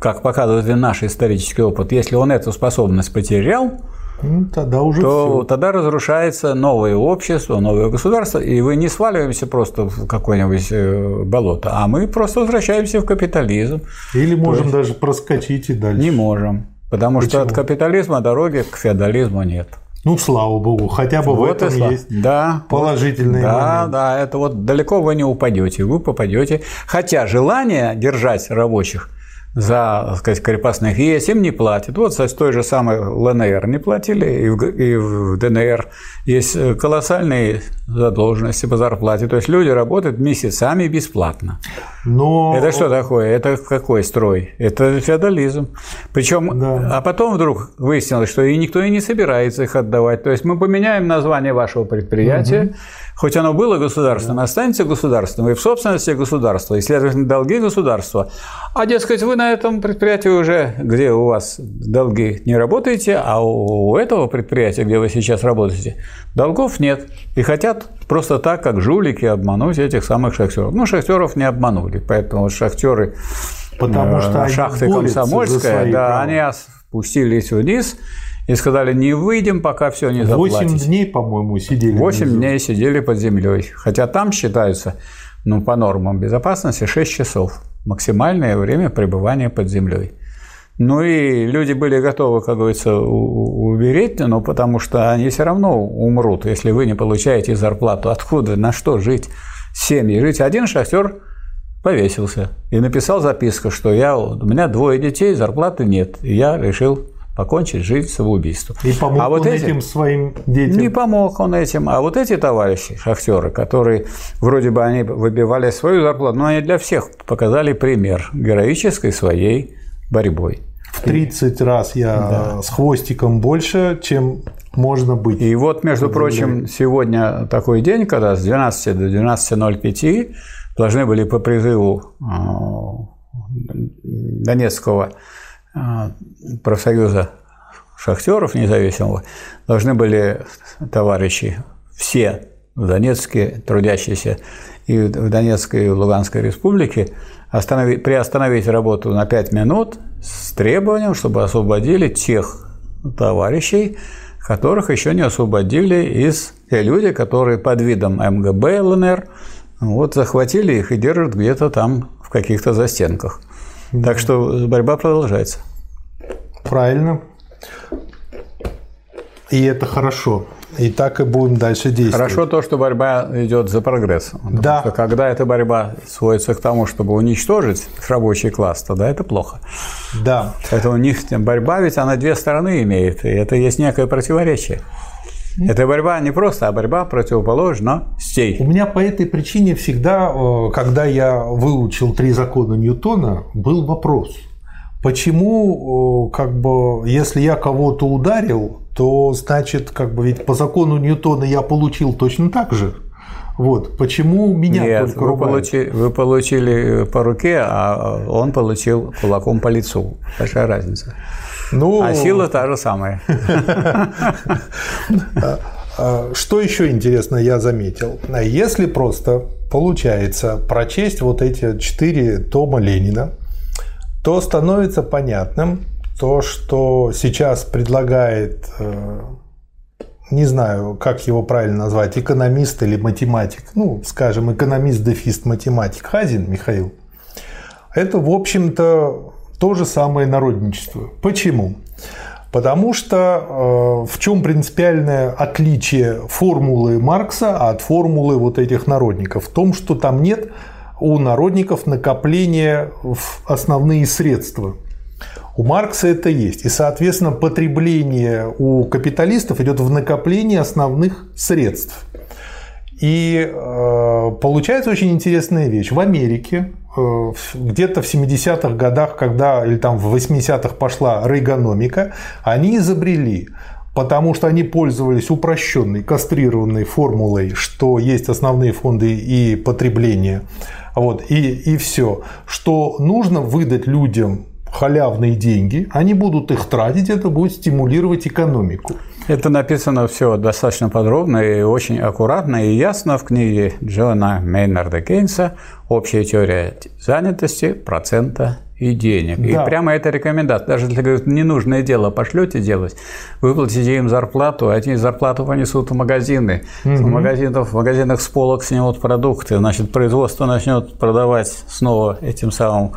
как показывает наш исторический опыт, если он эту способность потерял, ну, тогда уже то все. тогда разрушается новое общество, новое государство, и вы не сваливаемся просто в какое-нибудь э, болото, а мы просто возвращаемся в капитализм. Или можем есть... даже проскочить и дальше. Не можем, потому Почему? что от капитализма дороги к феодализму нет. Ну, слава богу, хотя бы вот в этом и есть да, положительные да, моменты. Да, это вот далеко вы не упадете, вы попадете. Хотя желание держать рабочих за так сказать, крепостных ЕС им не платят. Вот с той же самой ЛНР не платили, и в, и в ДНР есть колоссальные задолженности по зарплате. То есть люди работают месяцами бесплатно. Но... Это что такое? Это какой строй? Это феодализм. Причем, да. а потом вдруг выяснилось, что и никто и не собирается их отдавать. То есть мы поменяем название вашего предприятия, угу хоть оно было государственным, останется государственным и в собственности государства, и, следовательно, долги государства. А, дескать, вы на этом предприятии уже, где у вас долги, не работаете, а у этого предприятия, где вы сейчас работаете, долгов нет. И хотят просто так, как жулики, обмануть этих самых шахтеров. Ну, шахтеров не обманули, поэтому шахтеры Потому что они шахты Комсомольская, да, права. они спустились вниз и сказали, не выйдем, пока все не заплатите. Восемь дней, по-моему, сидели. 8 внизу. дней сидели под землей. Хотя там считается, ну, по нормам безопасности, 6 часов. Максимальное время пребывания под землей. Ну и люди были готовы, как говорится, умереть, но потому что они все равно умрут, если вы не получаете зарплату. Откуда, на что жить? Семьи жить. Один шахтер повесился и написал записку, что я, у меня двое детей, зарплаты нет, и я решил покончить жизнь самоубийством. И помог а вот он эти- этим своим детям. не помог он этим. А вот эти товарищи, шахтеры, которые вроде бы они выбивали свою зарплату, но они для всех показали пример героической своей борьбой. В 30 раз я с хвостиком больше, чем можно быть. И вот, между прочим, сегодня такой день, когда с 12 до 12.05 должны были по призыву э, Донецкого профсоюза шахтеров независимого, должны были товарищи все в Донецке, трудящиеся и в Донецкой и в Луганской республике, остановить, приостановить работу на 5 минут с требованием, чтобы освободили тех товарищей, которых еще не освободили из те люди, которые под видом МГБ ЛНР вот, захватили их и держат где-то там в каких-то застенках. Так что борьба продолжается. Правильно. И это хорошо. И так и будем дальше действовать. Хорошо то, что борьба идет за прогресс. Да. что когда эта борьба сводится к тому, чтобы уничтожить рабочий класс, тогда это плохо. Да. Поэтому у них борьба ведь она две стороны имеет, и это есть некое противоречие. Эта борьба не просто, а борьба противоположностей. У меня по этой причине всегда, э, когда я выучил три закона Ньютона, был вопрос. Почему, э, как бы, если я кого-то ударил, то значит, как бы, ведь по закону Ньютона я получил точно так же. Вот. Почему меня Нет, только вы, получи- вы получили по руке, а он получил кулаком по лицу. Большая разница. Ну, А сила та же самая. А, Что еще интересно я заметил? Если просто получается прочесть вот эти четыре тома Ленина, то становится понятным то, что сейчас предлагает, э, не знаю, как его правильно назвать, экономист или математик, ну, скажем, экономист-дефист-математик Хазин Михаил, это, в общем-то, то же самое народничество. Почему? Потому что э, в чем принципиальное отличие формулы Маркса от формулы вот этих народников? В том, что там нет у народников накопления в основные средства. У Маркса это есть. И, соответственно, потребление у капиталистов идет в накоплении основных средств. И э, получается очень интересная вещь. В Америке где-то в 70-х годах, когда или там в 80-х пошла рейгономика, они изобрели, потому что они пользовались упрощенной, кастрированной формулой, что есть основные фонды и потребление, вот, и, и все, что нужно выдать людям халявные деньги, они будут их тратить, это будет стимулировать экономику. Это написано все достаточно подробно и очень аккуратно и ясно в книге Джона Мейнарда Кейнса «Общая теория занятости, процента и денег». Да. И прямо это рекомендация. Даже если говорят, ненужное дело пошлете делать, выплатите им зарплату, а эти зарплату понесут в магазины. В, магазинах, в магазинах с полок снимут продукты, значит, производство начнет продавать снова этим самым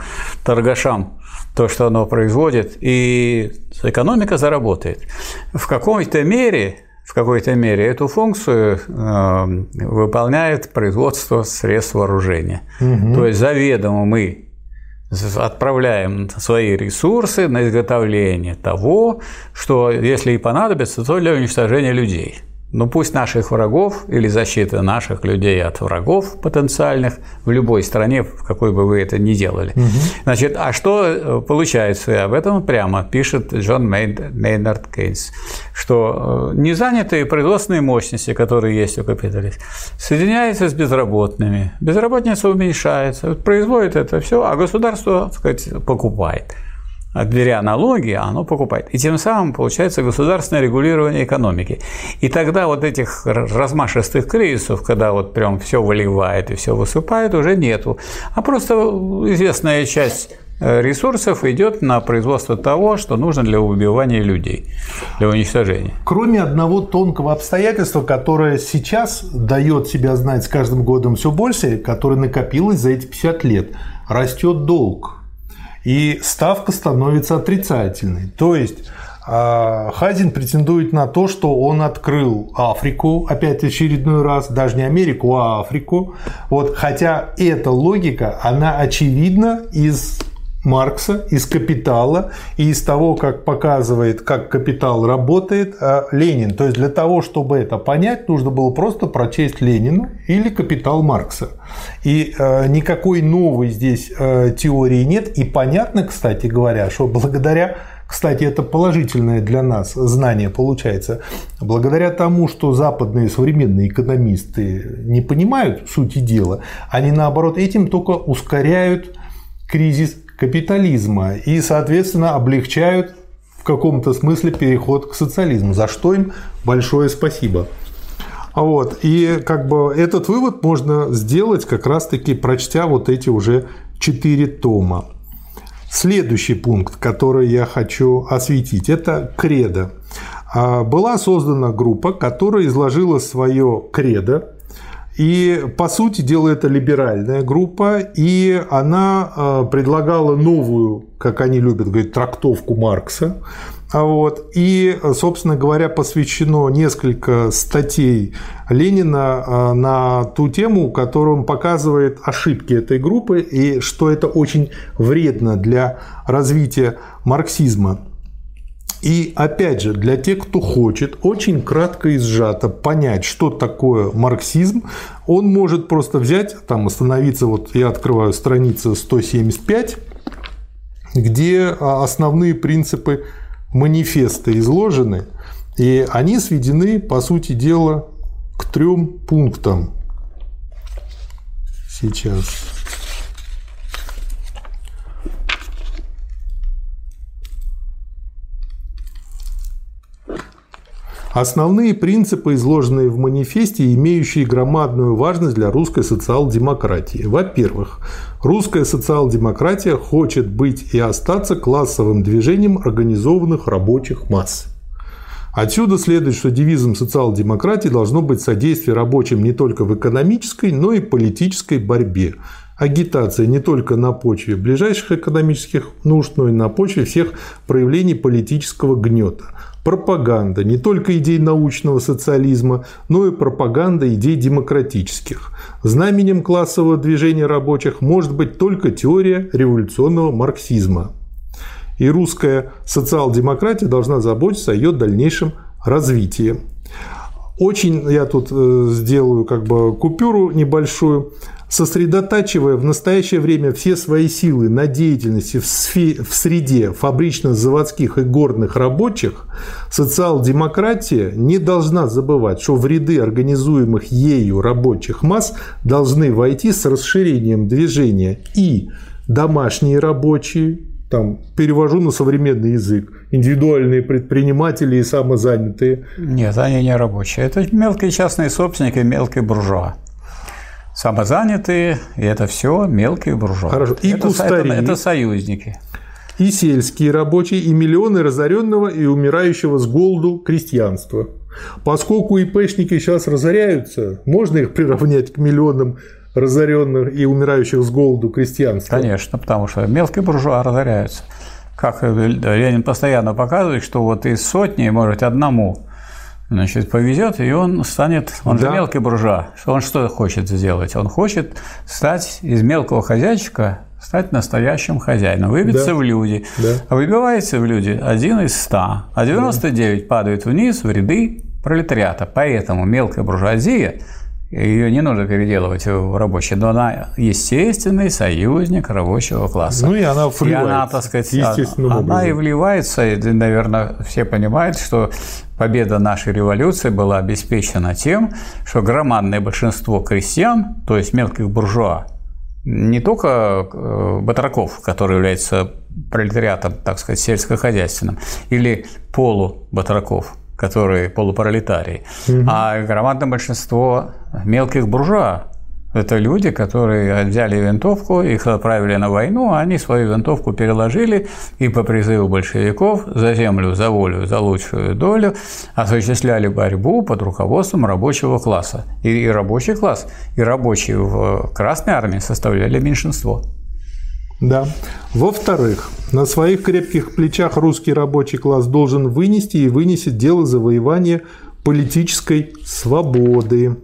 торгашам то, что оно производит, и экономика заработает. В какой-то мере, в какой-то мере эту функцию э, выполняет производство средств вооружения. То есть заведомо мы отправляем свои ресурсы на изготовление того, что, если и понадобится, то для уничтожения людей. Ну пусть наших врагов или защиты наших людей от врагов потенциальных в любой стране, в какой бы вы это ни делали. Значит, а что э, получается? Об этом прямо пишет Джон Мейн- Мейнард Кейнс, что э, незанятые производственные мощности, которые есть у капиталистов, соединяются с безработными. Безработица уменьшается, производит это все, а государство, так сказать, покупает. Беря налоги, оно покупает. И тем самым получается государственное регулирование экономики. И тогда вот этих размашистых кризисов, когда вот прям все выливает и все высыпает, уже нету. А просто известная часть э, ресурсов идет на производство того, что нужно для убивания людей, для уничтожения. Кроме одного тонкого обстоятельства, которое сейчас дает себя знать с каждым годом все больше, которое накопилось за эти 50 лет, растет долг и ставка становится отрицательной. То есть а, Хазин претендует на то, что он открыл Африку, опять очередной раз, даже не Америку, а Африку. Вот, хотя эта логика, она очевидна из Маркса, из «Капитала» и из того, как показывает, как «Капитал» работает а, Ленин. То есть для того, чтобы это понять, нужно было просто прочесть Ленина или «Капитал» Маркса. И э, никакой новой здесь э, теории нет. И понятно, кстати говоря, что благодаря кстати, это положительное для нас знание получается. Благодаря тому, что западные современные экономисты не понимают сути дела, они наоборот этим только ускоряют кризис капитализма и, соответственно, облегчают в каком-то смысле переход к социализму, за что им большое спасибо. Вот. И как бы этот вывод можно сделать как раз-таки прочтя вот эти уже четыре тома. Следующий пункт, который я хочу осветить, это кредо. А, была создана группа, которая изложила свое кредо и, по сути дела, это либеральная группа, и она а, предлагала новую, как они любят говорить, трактовку Маркса. А вот. И, собственно говоря, посвящено несколько статей Ленина а, на ту тему, которую он показывает ошибки этой группы и что это очень вредно для развития марксизма. И опять же, для тех, кто хочет очень кратко и сжато понять, что такое марксизм, он может просто взять, там остановиться, вот я открываю страницу 175, где а, основные принципы манифеста изложены, и они сведены, по сути дела, к трем пунктам. Сейчас. Основные принципы, изложенные в манифесте, имеющие громадную важность для русской социал-демократии. Во-первых, русская социал-демократия хочет быть и остаться классовым движением организованных рабочих масс. Отсюда следует, что девизом социал-демократии должно быть содействие рабочим не только в экономической, но и политической борьбе, агитация не только на почве ближайших экономических нужд, но и на почве всех проявлений политического гнета – пропаганда не только идей научного социализма, но и пропаганда идей демократических. Знаменем классового движения рабочих может быть только теория революционного марксизма. И русская социал-демократия должна заботиться о ее дальнейшем развитии. Очень я тут э, сделаю как бы купюру небольшую сосредотачивая в настоящее время все свои силы на деятельности в, среде фабрично-заводских и горных рабочих, социал-демократия не должна забывать, что в ряды организуемых ею рабочих масс должны войти с расширением движения и домашние рабочие, там, перевожу на современный язык, индивидуальные предприниматели и самозанятые. Нет, они не рабочие. Это мелкие частные собственники, мелкие буржуа самозанятые, и это все мелкие буржуа. Хорошо. И это, кустари. Это, это союзники. И сельские рабочие, и миллионы разоренного и умирающего с голоду крестьянства. Поскольку ИПшники сейчас разоряются, можно их приравнять к миллионам разоренных и умирающих с голоду крестьянства? Конечно, потому что мелкие буржуа разоряются. Как Ленин постоянно показывает, что вот из сотни, может, одному значит, повезет, и он станет, он да. же мелкий буржуа. Он что хочет сделать? Он хочет стать из мелкого хозяйчика стать настоящим хозяином, выбиться да. в люди. Да. А выбивается в люди один из ста, а 99 да. падают вниз в ряды пролетариата. Поэтому мелкая буржуазия ее не нужно переделывать в рабочий, но она естественный союзник рабочего класса. Ну и она вливается. И она, так сказать, она, она и вливается, и, наверное, все понимают, что победа нашей революции была обеспечена тем, что громадное большинство крестьян, то есть мелких буржуа, не только э, батраков, который является пролетариатом, так сказать, сельскохозяйственным, или полубатраков, которые полупролетарии, угу. а громадное большинство мелких буржуа, это люди, которые взяли винтовку, их отправили на войну, а они свою винтовку переложили и по призыву большевиков за землю, за волю, за лучшую долю осуществляли борьбу под руководством рабочего класса. И, и рабочий класс, и рабочие в Красной армии составляли меньшинство. Да. Во-вторых, на своих крепких плечах русский рабочий класс должен вынести и вынесет дело завоевания политической свободы.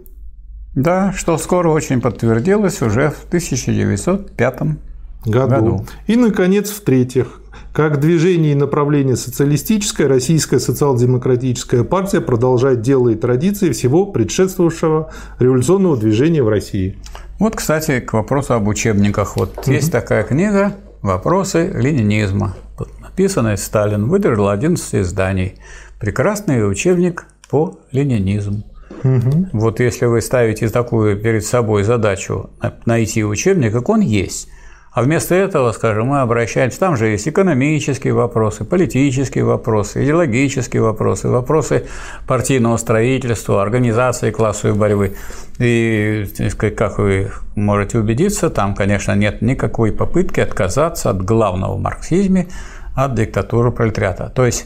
Да, что скоро очень подтвердилось уже в 1905 году. году. И, наконец, в-третьих, как движение и направление социалистическое, Российская социал-демократическая партия продолжает дело и традиции всего предшествовавшего революционного движения в России. Вот, кстати, к вопросу об учебниках. Вот угу. есть такая книга «Вопросы ленинизма». Написанная Сталин, выдержал 11 изданий. Прекрасный учебник по ленинизму. Угу. Вот если вы ставите такую перед собой задачу найти учебник, как он есть, а вместо этого, скажем, мы обращаемся, там же есть экономические вопросы, политические вопросы, идеологические вопросы, вопросы партийного строительства, организации классовой борьбы. И, как вы можете убедиться, там, конечно, нет никакой попытки отказаться от главного в марксизме, от диктатуры пролетариата. То есть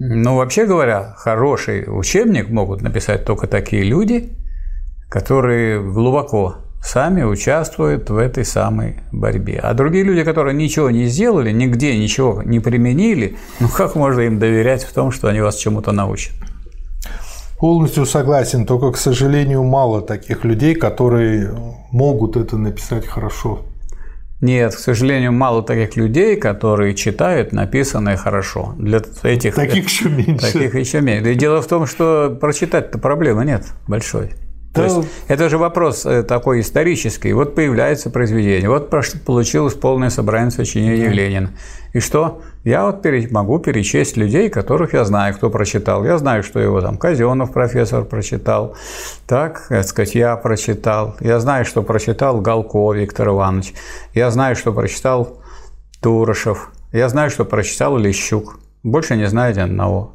ну, вообще говоря, хороший учебник могут написать только такие люди, которые глубоко сами участвуют в этой самой борьбе. А другие люди, которые ничего не сделали, нигде ничего не применили, ну как можно им доверять в том, что они вас чему-то научат? Полностью согласен, только, к сожалению, мало таких людей, которые могут это написать хорошо. Нет, к сожалению, мало таких людей, которые читают написанное хорошо. Для этих таких еще меньше. Таких еще меньше. И дело в том, что прочитать-то проблемы нет большой. То есть это же вопрос э, такой исторический. Вот появляется произведение, вот получилось полное собрание сочинений да. Ленина. И что? Я вот могу перечесть людей, которых я знаю, кто прочитал. Я знаю, что его там Казенов профессор прочитал, так, так сказать, я прочитал. Я знаю, что прочитал Галко Виктор Иванович. Я знаю, что прочитал Турышев. Я знаю, что прочитал Лещук. Больше не знаю ни одного.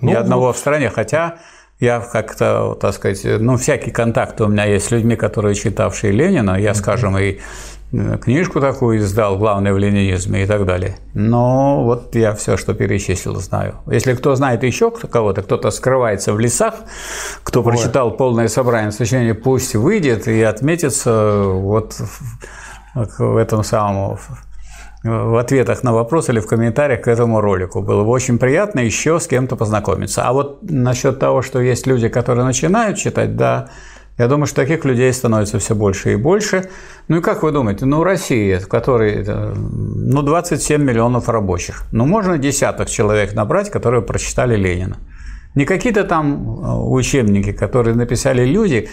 Ну, ни одного в стране, хотя я как-то, так сказать, ну, всякий контакт у меня есть с людьми, которые читавшие Ленина. Я, скажем, и э, книжку такую издал, главное в ленинизме и так далее. Но вот я все, что перечислил, знаю. Если кто знает еще кого-то, кто-то скрывается в лесах, кто прочитал полное собрание сочинений, пусть выйдет и отметится вот в этом самом в ответах на вопрос или в комментариях к этому ролику. Было бы очень приятно еще с кем-то познакомиться. А вот насчет того, что есть люди, которые начинают читать, да, я думаю, что таких людей становится все больше и больше. Ну и как вы думаете, ну Россия, в которой э, ну, 27 миллионов рабочих, ну можно десяток человек набрать, которые прочитали Ленина. Не какие-то там э, учебники, которые написали люди,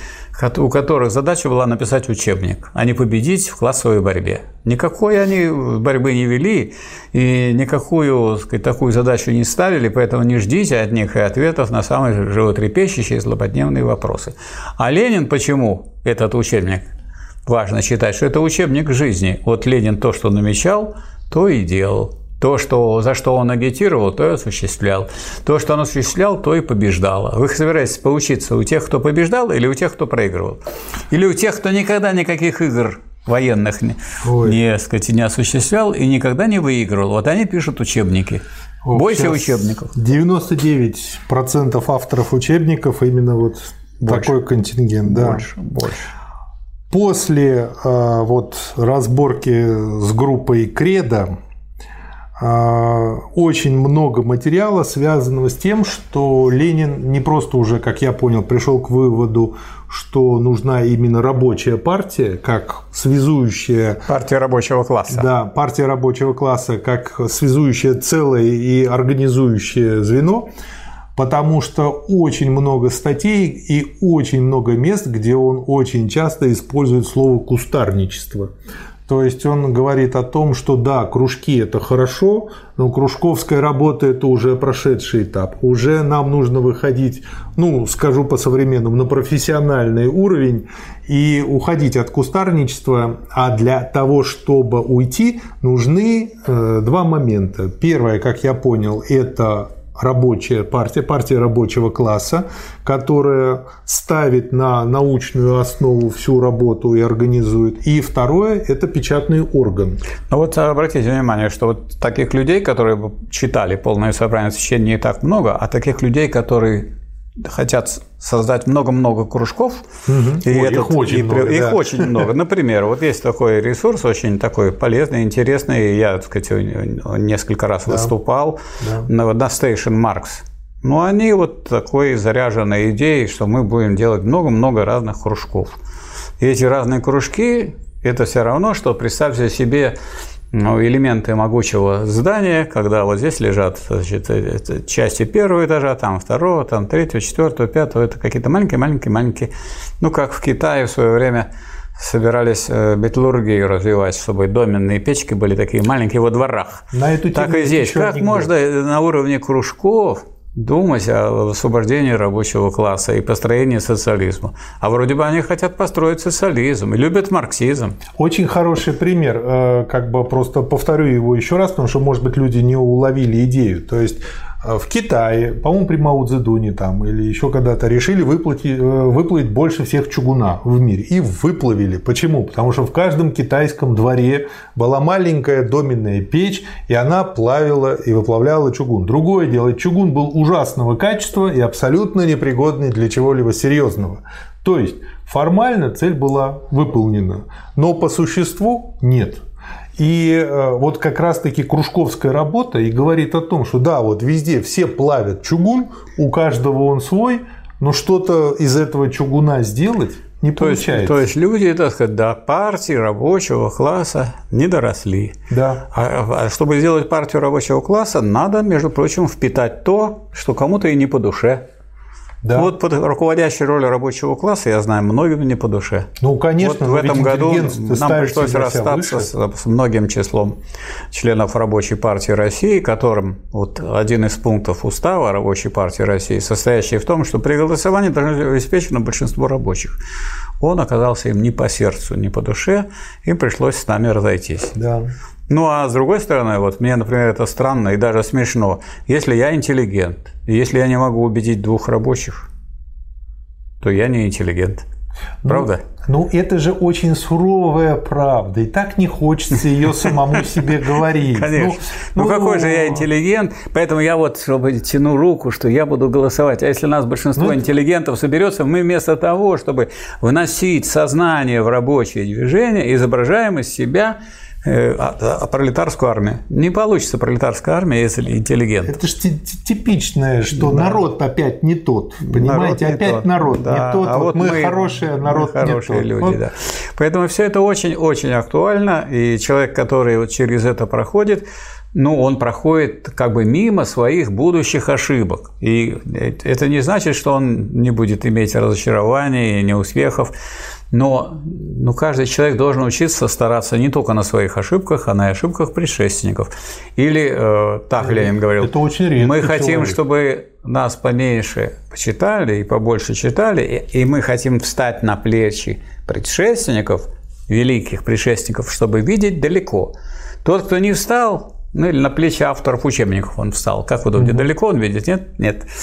у которых задача была написать учебник, а не победить в классовой борьбе. Никакой они борьбы не вели и никакую сказать, такую задачу не ставили, поэтому не ждите от них и ответов на самые животрепещущие злободневные вопросы. А Ленин почему этот учебник? Важно читать, что это учебник жизни. Вот Ленин то, что намечал, то и делал. То, что, за что он агитировал, то и осуществлял. То, что он осуществлял, то и побеждало. Вы собираетесь поучиться у тех, кто побеждал, или у тех, кто проигрывал? Или у тех, кто никогда никаких игр военных не, не, сказать, не осуществлял и никогда не выигрывал? Вот они пишут учебники. О, Бойся учебников. 99% авторов учебников именно вот больше. такой контингент. Да. Больше, больше. После э, вот разборки с группой Кредо а, очень много материала, связанного с тем, что Ленин не просто уже, как я понял, пришел к выводу, что нужна именно рабочая партия, как связующая... Партия рабочего класса. Да, партия рабочего класса, как связующее целое и организующее звено, потому что очень много статей и очень много мест, где он очень часто использует слово «кустарничество». То есть он говорит о том, что да, кружки это хорошо, но кружковская работа это уже прошедший этап. Уже нам нужно выходить, ну, скажу по-современному, на профессиональный уровень и уходить от кустарничества. А для того, чтобы уйти, нужны э, два момента. Первое, как я понял, это рабочая партия, партия рабочего класса, которая ставит на научную основу всю работу и организует. И второе – это печатный орган. Ну вот обратите внимание, что вот таких людей, которые читали полное собрание сочинений не так много, а таких людей, которые хотят создать много-много кружков. Угу. И Ой, этот, их очень и, много. Их да. очень много. Например, вот есть такой ресурс, очень такой полезный, интересный. Я, так сказать, несколько раз да. выступал да. на, на Station Marks. Но они вот такой заряженной идеей, что мы будем делать много-много разных кружков. И эти разные кружки – это все равно, что представьте себе ну, элементы могучего здания, когда вот здесь лежат значит, части первого этажа, там второго, там третьего, четвертого, пятого, это какие-то маленькие-маленькие-маленькие, ну, как в Китае в свое время собирались э, металлургию развивать, чтобы доменные печки были такие маленькие во дворах. На эту так и здесь. Как можно на уровне кружков думать о освобождении рабочего класса и построении социализма. А вроде бы они хотят построить социализм и любят марксизм. Очень хороший пример. Э, как бы просто повторю его еще раз, потому что, может быть, люди не уловили идею. То есть в Китае, по-моему, при Мао Цзэдуне там или еще когда-то решили выплатить, э, выплавить больше всех чугуна в мире. И выплавили. Почему? Потому что в каждом китайском дворе была маленькая доменная печь, и она плавила и выплавляла чугун. Другое дело, чугун был ужасного качества и абсолютно непригодный для чего-либо серьезного. То есть формально цель была выполнена, но по существу нет. И э, вот как раз-таки кружковская работа и говорит о том, что да, вот везде все плавят чугун, у каждого он свой, но что-то из этого чугуна сделать не то получается. Есть, то есть люди, так сказать, до партии рабочего класса не доросли. Да. А, а чтобы сделать партию рабочего класса, надо, между прочим, впитать то, что кому-то и не по душе. Да. Вот под руководящей роли рабочего класса, я знаю, многим не по душе. Ну, конечно. Вот в этом году нам пришлось расстаться с, с многим числом членов Рабочей партии России, которым вот один из пунктов устава Рабочей партии России, состоящий в том, что при голосовании должно быть обеспечено большинство рабочих. Он оказался им не по сердцу, не по душе, им пришлось с нами разойтись. Да. Ну, а с другой стороны, вот мне, например, это странно и даже смешно. Если я интеллигент, если я не могу убедить двух рабочих, то я не интеллигент. Ну, Правда? Ну, ну, это же очень суровая правда. И так не хочется ее самому себе говорить. Конечно. Ну, ну, какой же я интеллигент, поэтому я вот, чтобы тяну руку, что я буду голосовать. А если нас большинство ну, интеллигентов соберется, мы вместо того, чтобы вносить сознание в рабочее движение, изображаем из себя пролетарскую армию. Не получится пролетарская армия, если интеллигент. Это же типичное, что да. народ опять не тот. Понимаете, народ опять тот. народ да. не тот. А вот, вот мы, мы хорошие, а народ мы хорошие не люди, тот. Да. Поэтому все это очень-очень актуально. И человек, который вот через это проходит, ну, он проходит как бы мимо своих будущих ошибок. И это не значит, что он не будет иметь разочарований и неуспехов. Но ну, каждый человек должен учиться стараться не только на своих ошибках, а на ошибках предшественников. Или, э, так Ленин говорил, это очень мы хотим, человек. чтобы нас поменьше почитали и побольше читали, и мы хотим встать на плечи предшественников, великих предшественников, чтобы видеть далеко. Тот, кто не встал, ну или на плечи авторов учебников он встал. Как думаете, угу. далеко он видит? Нет? Нет.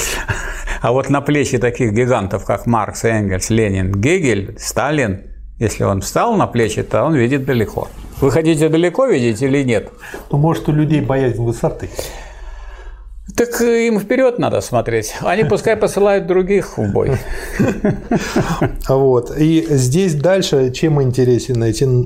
А вот на плечи таких гигантов, как Маркс, Энгельс, Ленин, Гегель, Сталин, если он встал на плечи, то он видит далеко. Вы хотите далеко видеть или нет? Ну, может, у людей боязнь высоты. Так им вперед надо смотреть. Они пускай посылают других в бой. Вот. И здесь дальше, чем интересен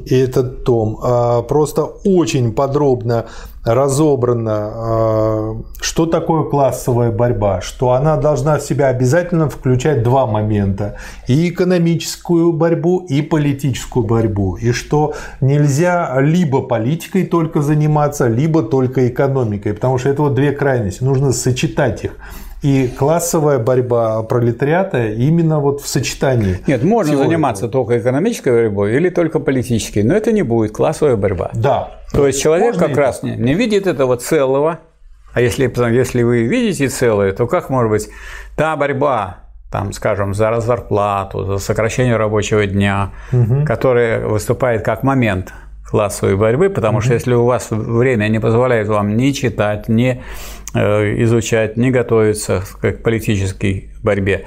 этот том, а, просто очень подробно разобрано, а, что такое классовая борьба, что она должна в себя обязательно включать два момента – и экономическую борьбу, и политическую борьбу, и что нельзя либо политикой только заниматься, либо только экономикой, потому что это вот две крайности, нужно сочетать их. И классовая борьба пролетариата именно вот в сочетании. Нет, можно заниматься только экономической борьбой или только политической, но это не будет классовая борьба. Да. То есть человек можно как раз не, не видит этого целого, а если, если вы видите целое, то как может быть та борьба, там, скажем, за зарплату, за сокращение рабочего дня, угу. которая выступает как момент классовой борьбы, потому угу. что если у вас время не позволяет вам ни читать, ни э, изучать, ни готовиться к политической борьбе,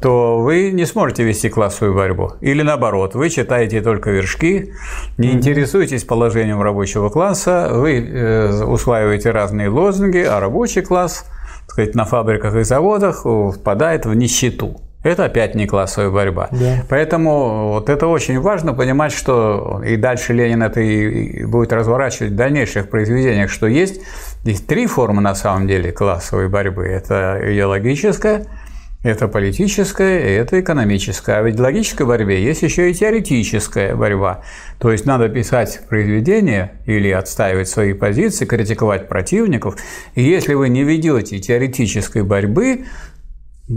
то вы не сможете вести классовую борьбу. Или наоборот, вы читаете только вершки, не интересуетесь положением рабочего класса, вы э, усваиваете разные лозунги, а рабочий класс – сказать, на фабриках и заводах впадает в нищету. Это опять не классовая борьба. Да. Поэтому вот это очень важно понимать, что и дальше Ленин это и будет разворачивать в дальнейших произведениях, что есть, есть три формы на самом деле классовой борьбы. Это идеологическая, это политическая это экономическая. А ведь в логической борьбе есть еще и теоретическая борьба. То есть надо писать произведения или отстаивать свои позиции, критиковать противников. И если вы не ведете теоретической борьбы,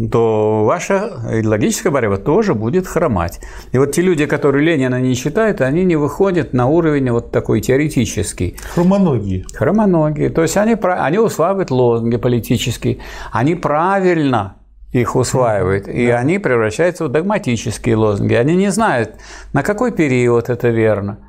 то ваша идеологическая борьба тоже будет хромать. И вот те люди, которые Ленина не читают, они не выходят на уровень вот такой теоретический. Хромоногие. Хромоногие. То есть они, они усваивают лозунги политические, они правильно их усваивают, и да. они превращаются в догматические лозунги. Они не знают, на какой период это верно.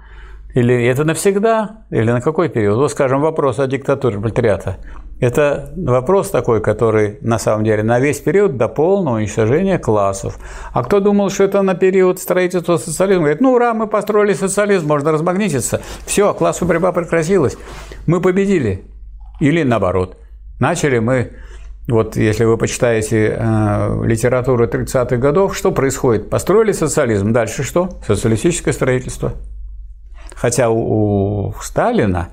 Или это навсегда, или на какой период. Вот, скажем, вопрос о диктатуре пролетариата. Это вопрос такой, который на самом деле на весь период до полного уничтожения классов. А кто думал, что это на период строительства социализма? Говорит, ну ура, мы построили социализм, можно размагнититься. Все, классовая борьба прекратилась. Мы победили. Или наоборот. Начали мы вот если вы почитаете э, литературу 30-х годов, что происходит? Построили социализм, дальше что? Социалистическое строительство. Хотя у, у Сталина,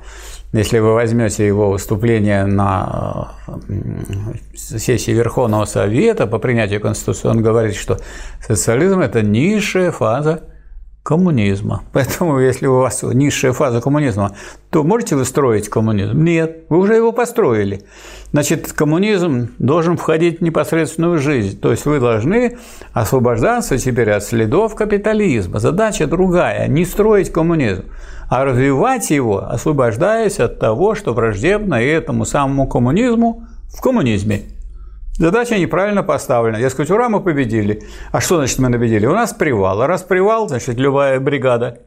если вы возьмете его выступление на э, сессии Верховного Совета по принятию Конституции, он говорит, что социализм – это низшая фаза коммунизма. Поэтому, если у вас низшая фаза коммунизма, то можете вы строить коммунизм? Нет, вы уже его построили. Значит, коммунизм должен входить в непосредственную жизнь. То есть вы должны освобождаться теперь от следов капитализма. Задача другая – не строить коммунизм, а развивать его, освобождаясь от того, что враждебно этому самому коммунизму в коммунизме. Задача неправильно поставлена. Я скажу, ура, мы победили. А что значит мы победили? У нас привал. А раз привал, значит, любая бригада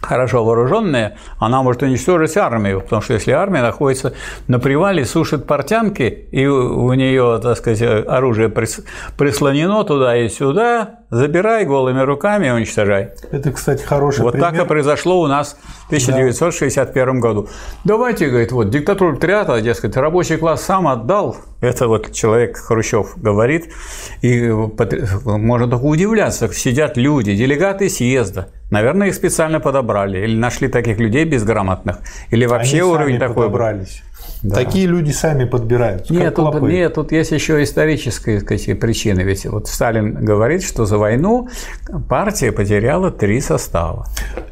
хорошо вооруженная, она может уничтожить армию, потому что если армия находится на привале, сушит портянки, и у нее, так сказать, оружие прислонено туда и сюда, забирай голыми руками и уничтожай. Это, кстати, хороший Вот пример. так и произошло у нас в 1961 да. году. Давайте, говорит, вот диктатуру триата, дескать, рабочий класс сам отдал, это вот человек Хрущев говорит, и можно только удивляться, сидят люди, делегаты съезда, наверное, их специально подобрали, или нашли таких людей безграмотных, или вообще Они уровень такой. подобрались. Да. Такие люди сами подбирают. Нет тут, нет, тут есть еще исторические сказать, причины. Ведь вот Сталин говорит, что за войну партия потеряла три состава.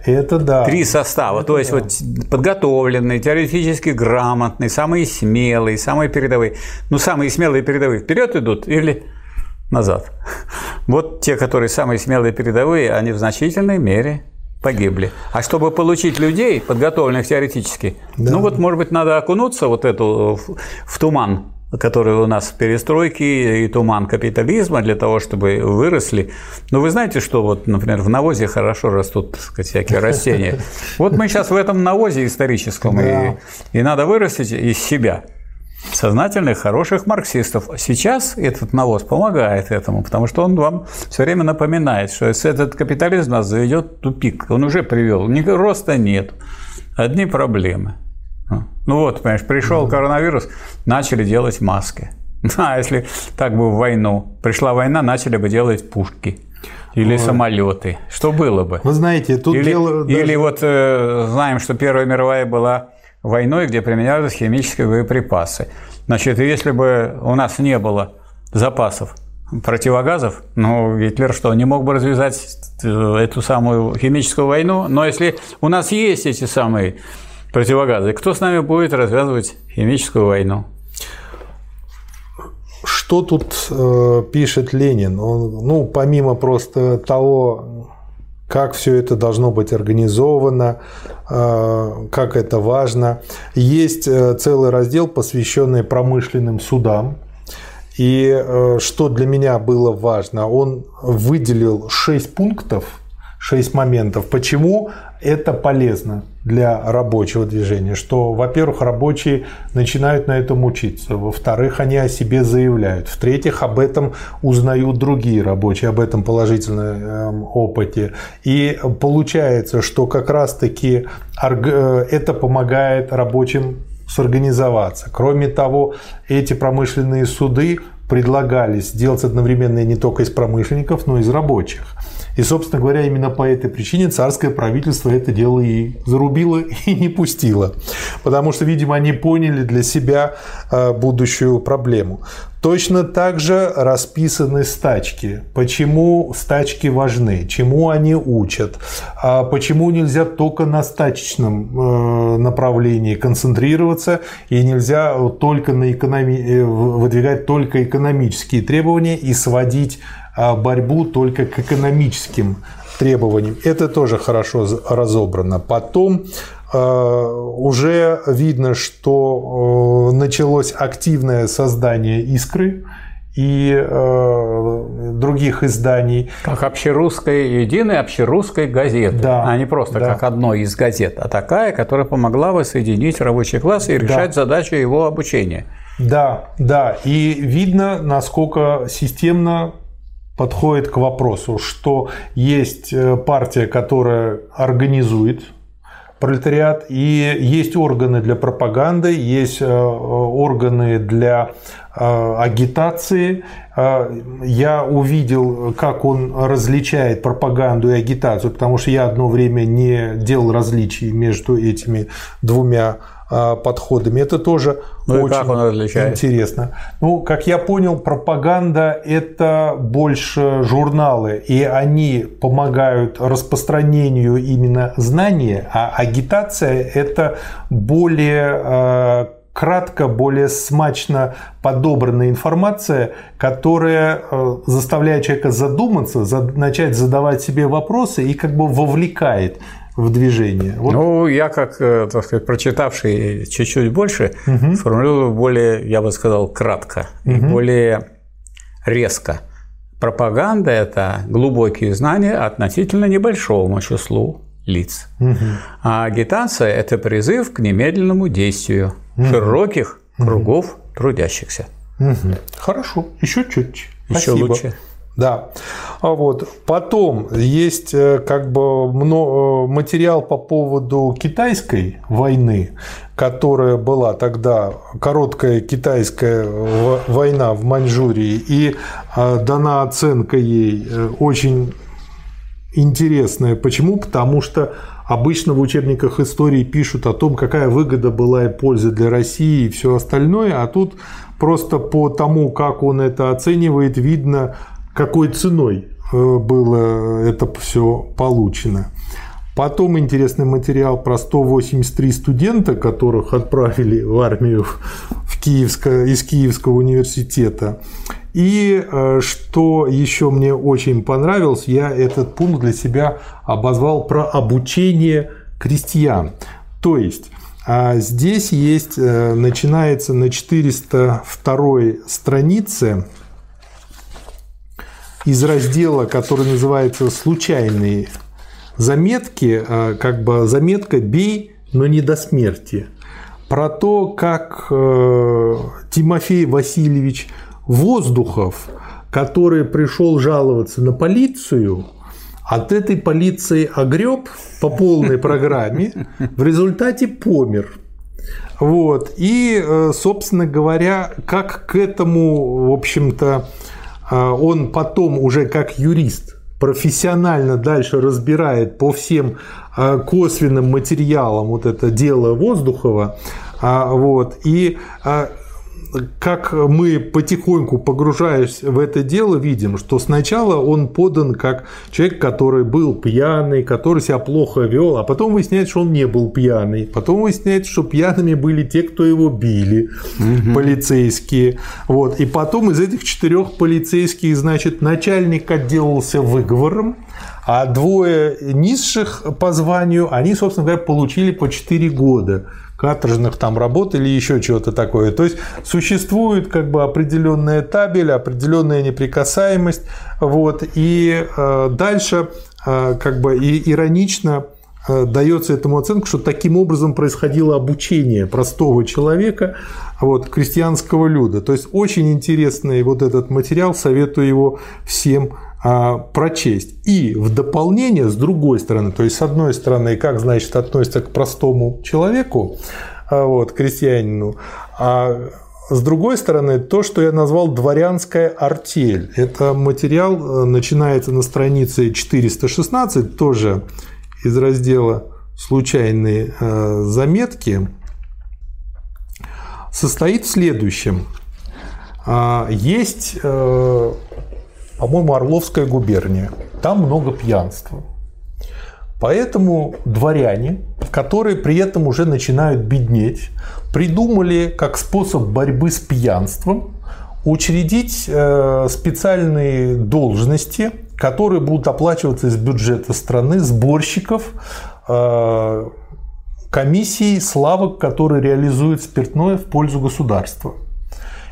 Это да. Три состава. Это То есть да. вот подготовленные, теоретически грамотные, самые смелые, самые передовые. Ну, самые смелые передовые вперед идут или назад. Вот те, которые самые смелые передовые, они в значительной мере погибли. А чтобы получить людей, подготовленных теоретически, да. ну вот, может быть, надо окунуться вот эту в, в туман, который у нас в перестройке и туман капитализма для того, чтобы выросли. Но вы знаете, что вот, например, в навозе хорошо растут сказать, всякие растения. Вот мы сейчас в этом навозе историческом, и, и надо вырастить из себя сознательных, хороших марксистов. Сейчас этот навоз помогает этому, потому что он вам все время напоминает, что этот капитализм нас заведет в тупик. Он уже привел. Роста нет. Одни проблемы. Ну вот, понимаешь, пришел коронавирус, начали делать маски. А если так бы в войну, пришла война, начали бы делать пушки. Или Ой. самолеты. Что было бы? Вы знаете, тут или, дело... Даже... Или вот э, знаем, что Первая мировая была войной, где применялись химические боеприпасы. Значит, если бы у нас не было запасов противогазов, ну, Гитлер что, не мог бы развязать э, эту самую химическую войну? Но если у нас есть эти самые противогазы, кто с нами будет развязывать химическую войну? что тут э, пишет Ленин? Он, ну, помимо просто того, как все это должно быть организовано, э, как это важно, есть э, целый раздел, посвященный промышленным судам. И э, что для меня было важно, он выделил 6 пунктов, 6 моментов, почему это полезно для рабочего движения, что, во-первых, рабочие начинают на этом учиться, во-вторых, они о себе заявляют, в-третьих, об этом узнают другие рабочие, об этом положительном эм, опыте. И получается, что как раз-таки э, это помогает рабочим сорганизоваться. Кроме того, эти промышленные суды предлагались сделать одновременно не только из промышленников, но и из рабочих. И, собственно говоря, именно по этой причине царское правительство это дело и зарубило, и не пустило. Потому что, видимо, они поняли для себя э, будущую проблему. Точно так же расписаны стачки. Почему стачки важны? Чему они учат? А почему нельзя только на стачечном э, направлении концентрироваться и нельзя только на экономи... Э, выдвигать только экономические требования и сводить борьбу только к экономическим требованиям. Это тоже хорошо разобрано. Потом э, уже видно, что э, началось активное создание «Искры», и э, других изданий. Как общерусской, единой общерусской газеты, да, а не просто да. как одной из газет, а такая, которая помогла воссоединить рабочий класс и решать да. задачу его обучения. Да, да, и видно, насколько системно подходит к вопросу, что есть э, партия, которая организует пролетариат, и есть органы для пропаганды, есть э, органы для э, агитации. Я увидел, как он различает пропаганду и агитацию, потому что я одно время не делал различий между этими двумя подходами. Это тоже ну очень интересно. Ну, как я понял, пропаганда – это больше журналы, и они помогают распространению именно знания, а агитация – это более а, кратко, более смачно подобранная информация, которая а, заставляет человека задуматься, начать задавать себе вопросы и как бы вовлекает в движение? Вот. Ну, я как, э, так сказать, прочитавший чуть-чуть больше, угу. формулирую более, я бы сказал, кратко угу. и более резко. Пропаганда – это глубокие знания относительно небольшому числу лиц. Угу. А агитация – это призыв к немедленному действию угу. широких кругов угу. трудящихся. Угу. Хорошо, еще чуть-чуть. Еще Спасибо. лучше. Да. А вот. Потом есть э, как бы э, материал по поводу китайской войны, которая была тогда короткая китайская война в Маньчжурии, и э, дана оценка ей очень интересная. Почему? Потому что обычно в учебниках истории пишут о том, какая выгода была и польза для России и все остальное, а тут просто по тому, как он это оценивает, видно, какой ценой э, было это все получено. Потом интересный материал про 183 студента, которых отправили в армию в Киевско, из Киевского университета. И э, что еще мне очень понравилось, я этот пункт для себя обозвал про обучение крестьян. То есть а здесь есть, э, начинается на 402 странице из раздела, который называется «Случайные заметки», а, как бы заметка «Бей, но не до смерти», про то, как э, Тимофей Васильевич Воздухов, который пришел жаловаться на полицию, от этой полиции огреб по полной программе, в результате помер. Вот. И, э, собственно говоря, как к этому, в общем-то, он потом уже как юрист профессионально дальше разбирает по всем а, косвенным материалам вот это дело Воздухова, а, вот, и как мы потихоньку погружаясь в это дело, видим, что сначала он подан как человек, который был пьяный, который себя плохо вел, а потом выясняется, что он не был пьяный. Потом выясняется, что пьяными были те, кто его били, угу. полицейские. Вот. И потом из этих четырех полицейских, значит, начальник отделался выговором, а двое низших по званию, они, собственно говоря, получили по 4 года каторжных там работ или еще чего-то такое. То есть существует как бы определенная табель, определенная неприкасаемость. Вот, и э, дальше э, как бы и иронично э, дается этому оценка, что таким образом происходило обучение простого человека, вот, крестьянского люда. То есть очень интересный вот этот материал, советую его всем прочесть. И в дополнение, с другой стороны, то есть с одной стороны, как, значит, относится к простому человеку, а, вот, крестьянину, а с другой стороны, то, что я назвал дворянская артель. Это материал э, начинается на странице 416, тоже из раздела «Случайные э, заметки», состоит в следующем. А, есть э, по-моему, Орловская губерния. Там много пьянства. Поэтому дворяне, которые при этом уже начинают беднеть, придумали как способ борьбы с пьянством учредить э, специальные должности, которые будут оплачиваться из бюджета страны, сборщиков, э, комиссий, славок, которые реализуют спиртное в пользу государства.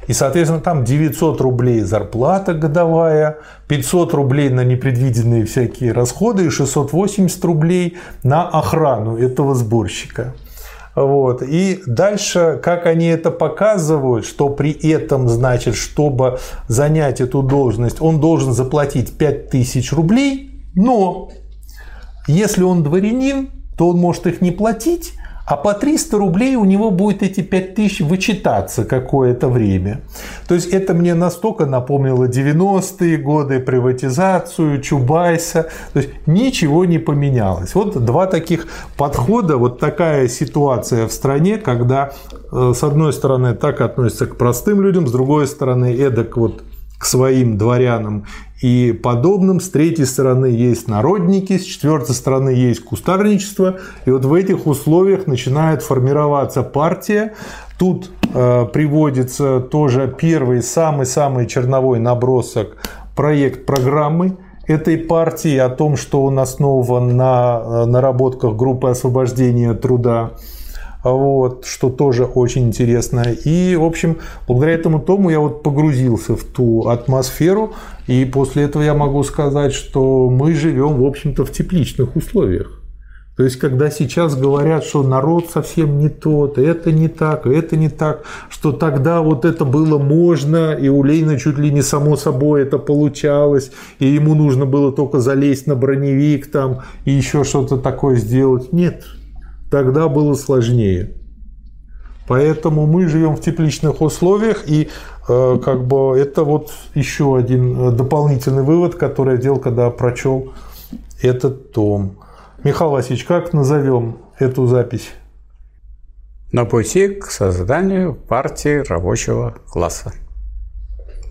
И, соответственно, там 900 рублей зарплата годовая, 500 рублей на непредвиденные всякие расходы и 680 рублей на охрану этого сборщика. Вот. И дальше, как они это показывают, что при этом, значит, чтобы занять эту должность, он должен заплатить 5000 рублей, но если он дворянин, то он может их не платить, а по 300 рублей у него будет эти 5000 вычитаться какое-то время. То есть это мне настолько напомнило 90-е годы, приватизацию, Чубайса. То есть ничего не поменялось. Вот два таких подхода, вот такая ситуация в стране, когда э, с одной стороны так относятся к простым людям, с другой стороны эдак вот к своим дворянам и подобным. С третьей стороны есть народники, с четвертой стороны есть кустарничество. И вот в этих условиях начинает формироваться партия. Тут э, приводится тоже первый, самый-самый черновой набросок проект программы этой партии о том, что он основан на э, наработках группы освобождения труда вот, что тоже очень интересно. И, в общем, благодаря этому тому я вот погрузился в ту атмосферу, и после этого я могу сказать, что мы живем, в общем-то, в тепличных условиях. То есть, когда сейчас говорят, что народ совсем не тот, это не так, это не так, что тогда вот это было можно, и у Ленина чуть ли не само собой это получалось, и ему нужно было только залезть на броневик там и еще что-то такое сделать. Нет, тогда было сложнее. Поэтому мы живем в тепличных условиях, и э, как бы это вот еще один э, дополнительный вывод, который я делал, когда прочел этот том. Михаил Васильевич, как назовем эту запись? На пути к созданию партии рабочего класса.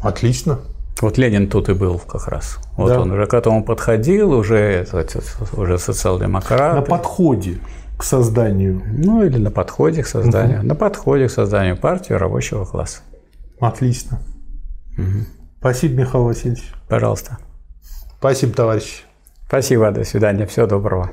Отлично. Вот Ленин тут и был как раз. Вот да. он уже к этому подходил, уже, уже социал-демократ. На подходе к созданию. Ну, или на подходе к созданию. Угу. На подходе к созданию партии рабочего класса. Отлично. Угу. Спасибо, Михаил Васильевич. Пожалуйста. Спасибо, товарищ. Спасибо, до свидания, всего доброго.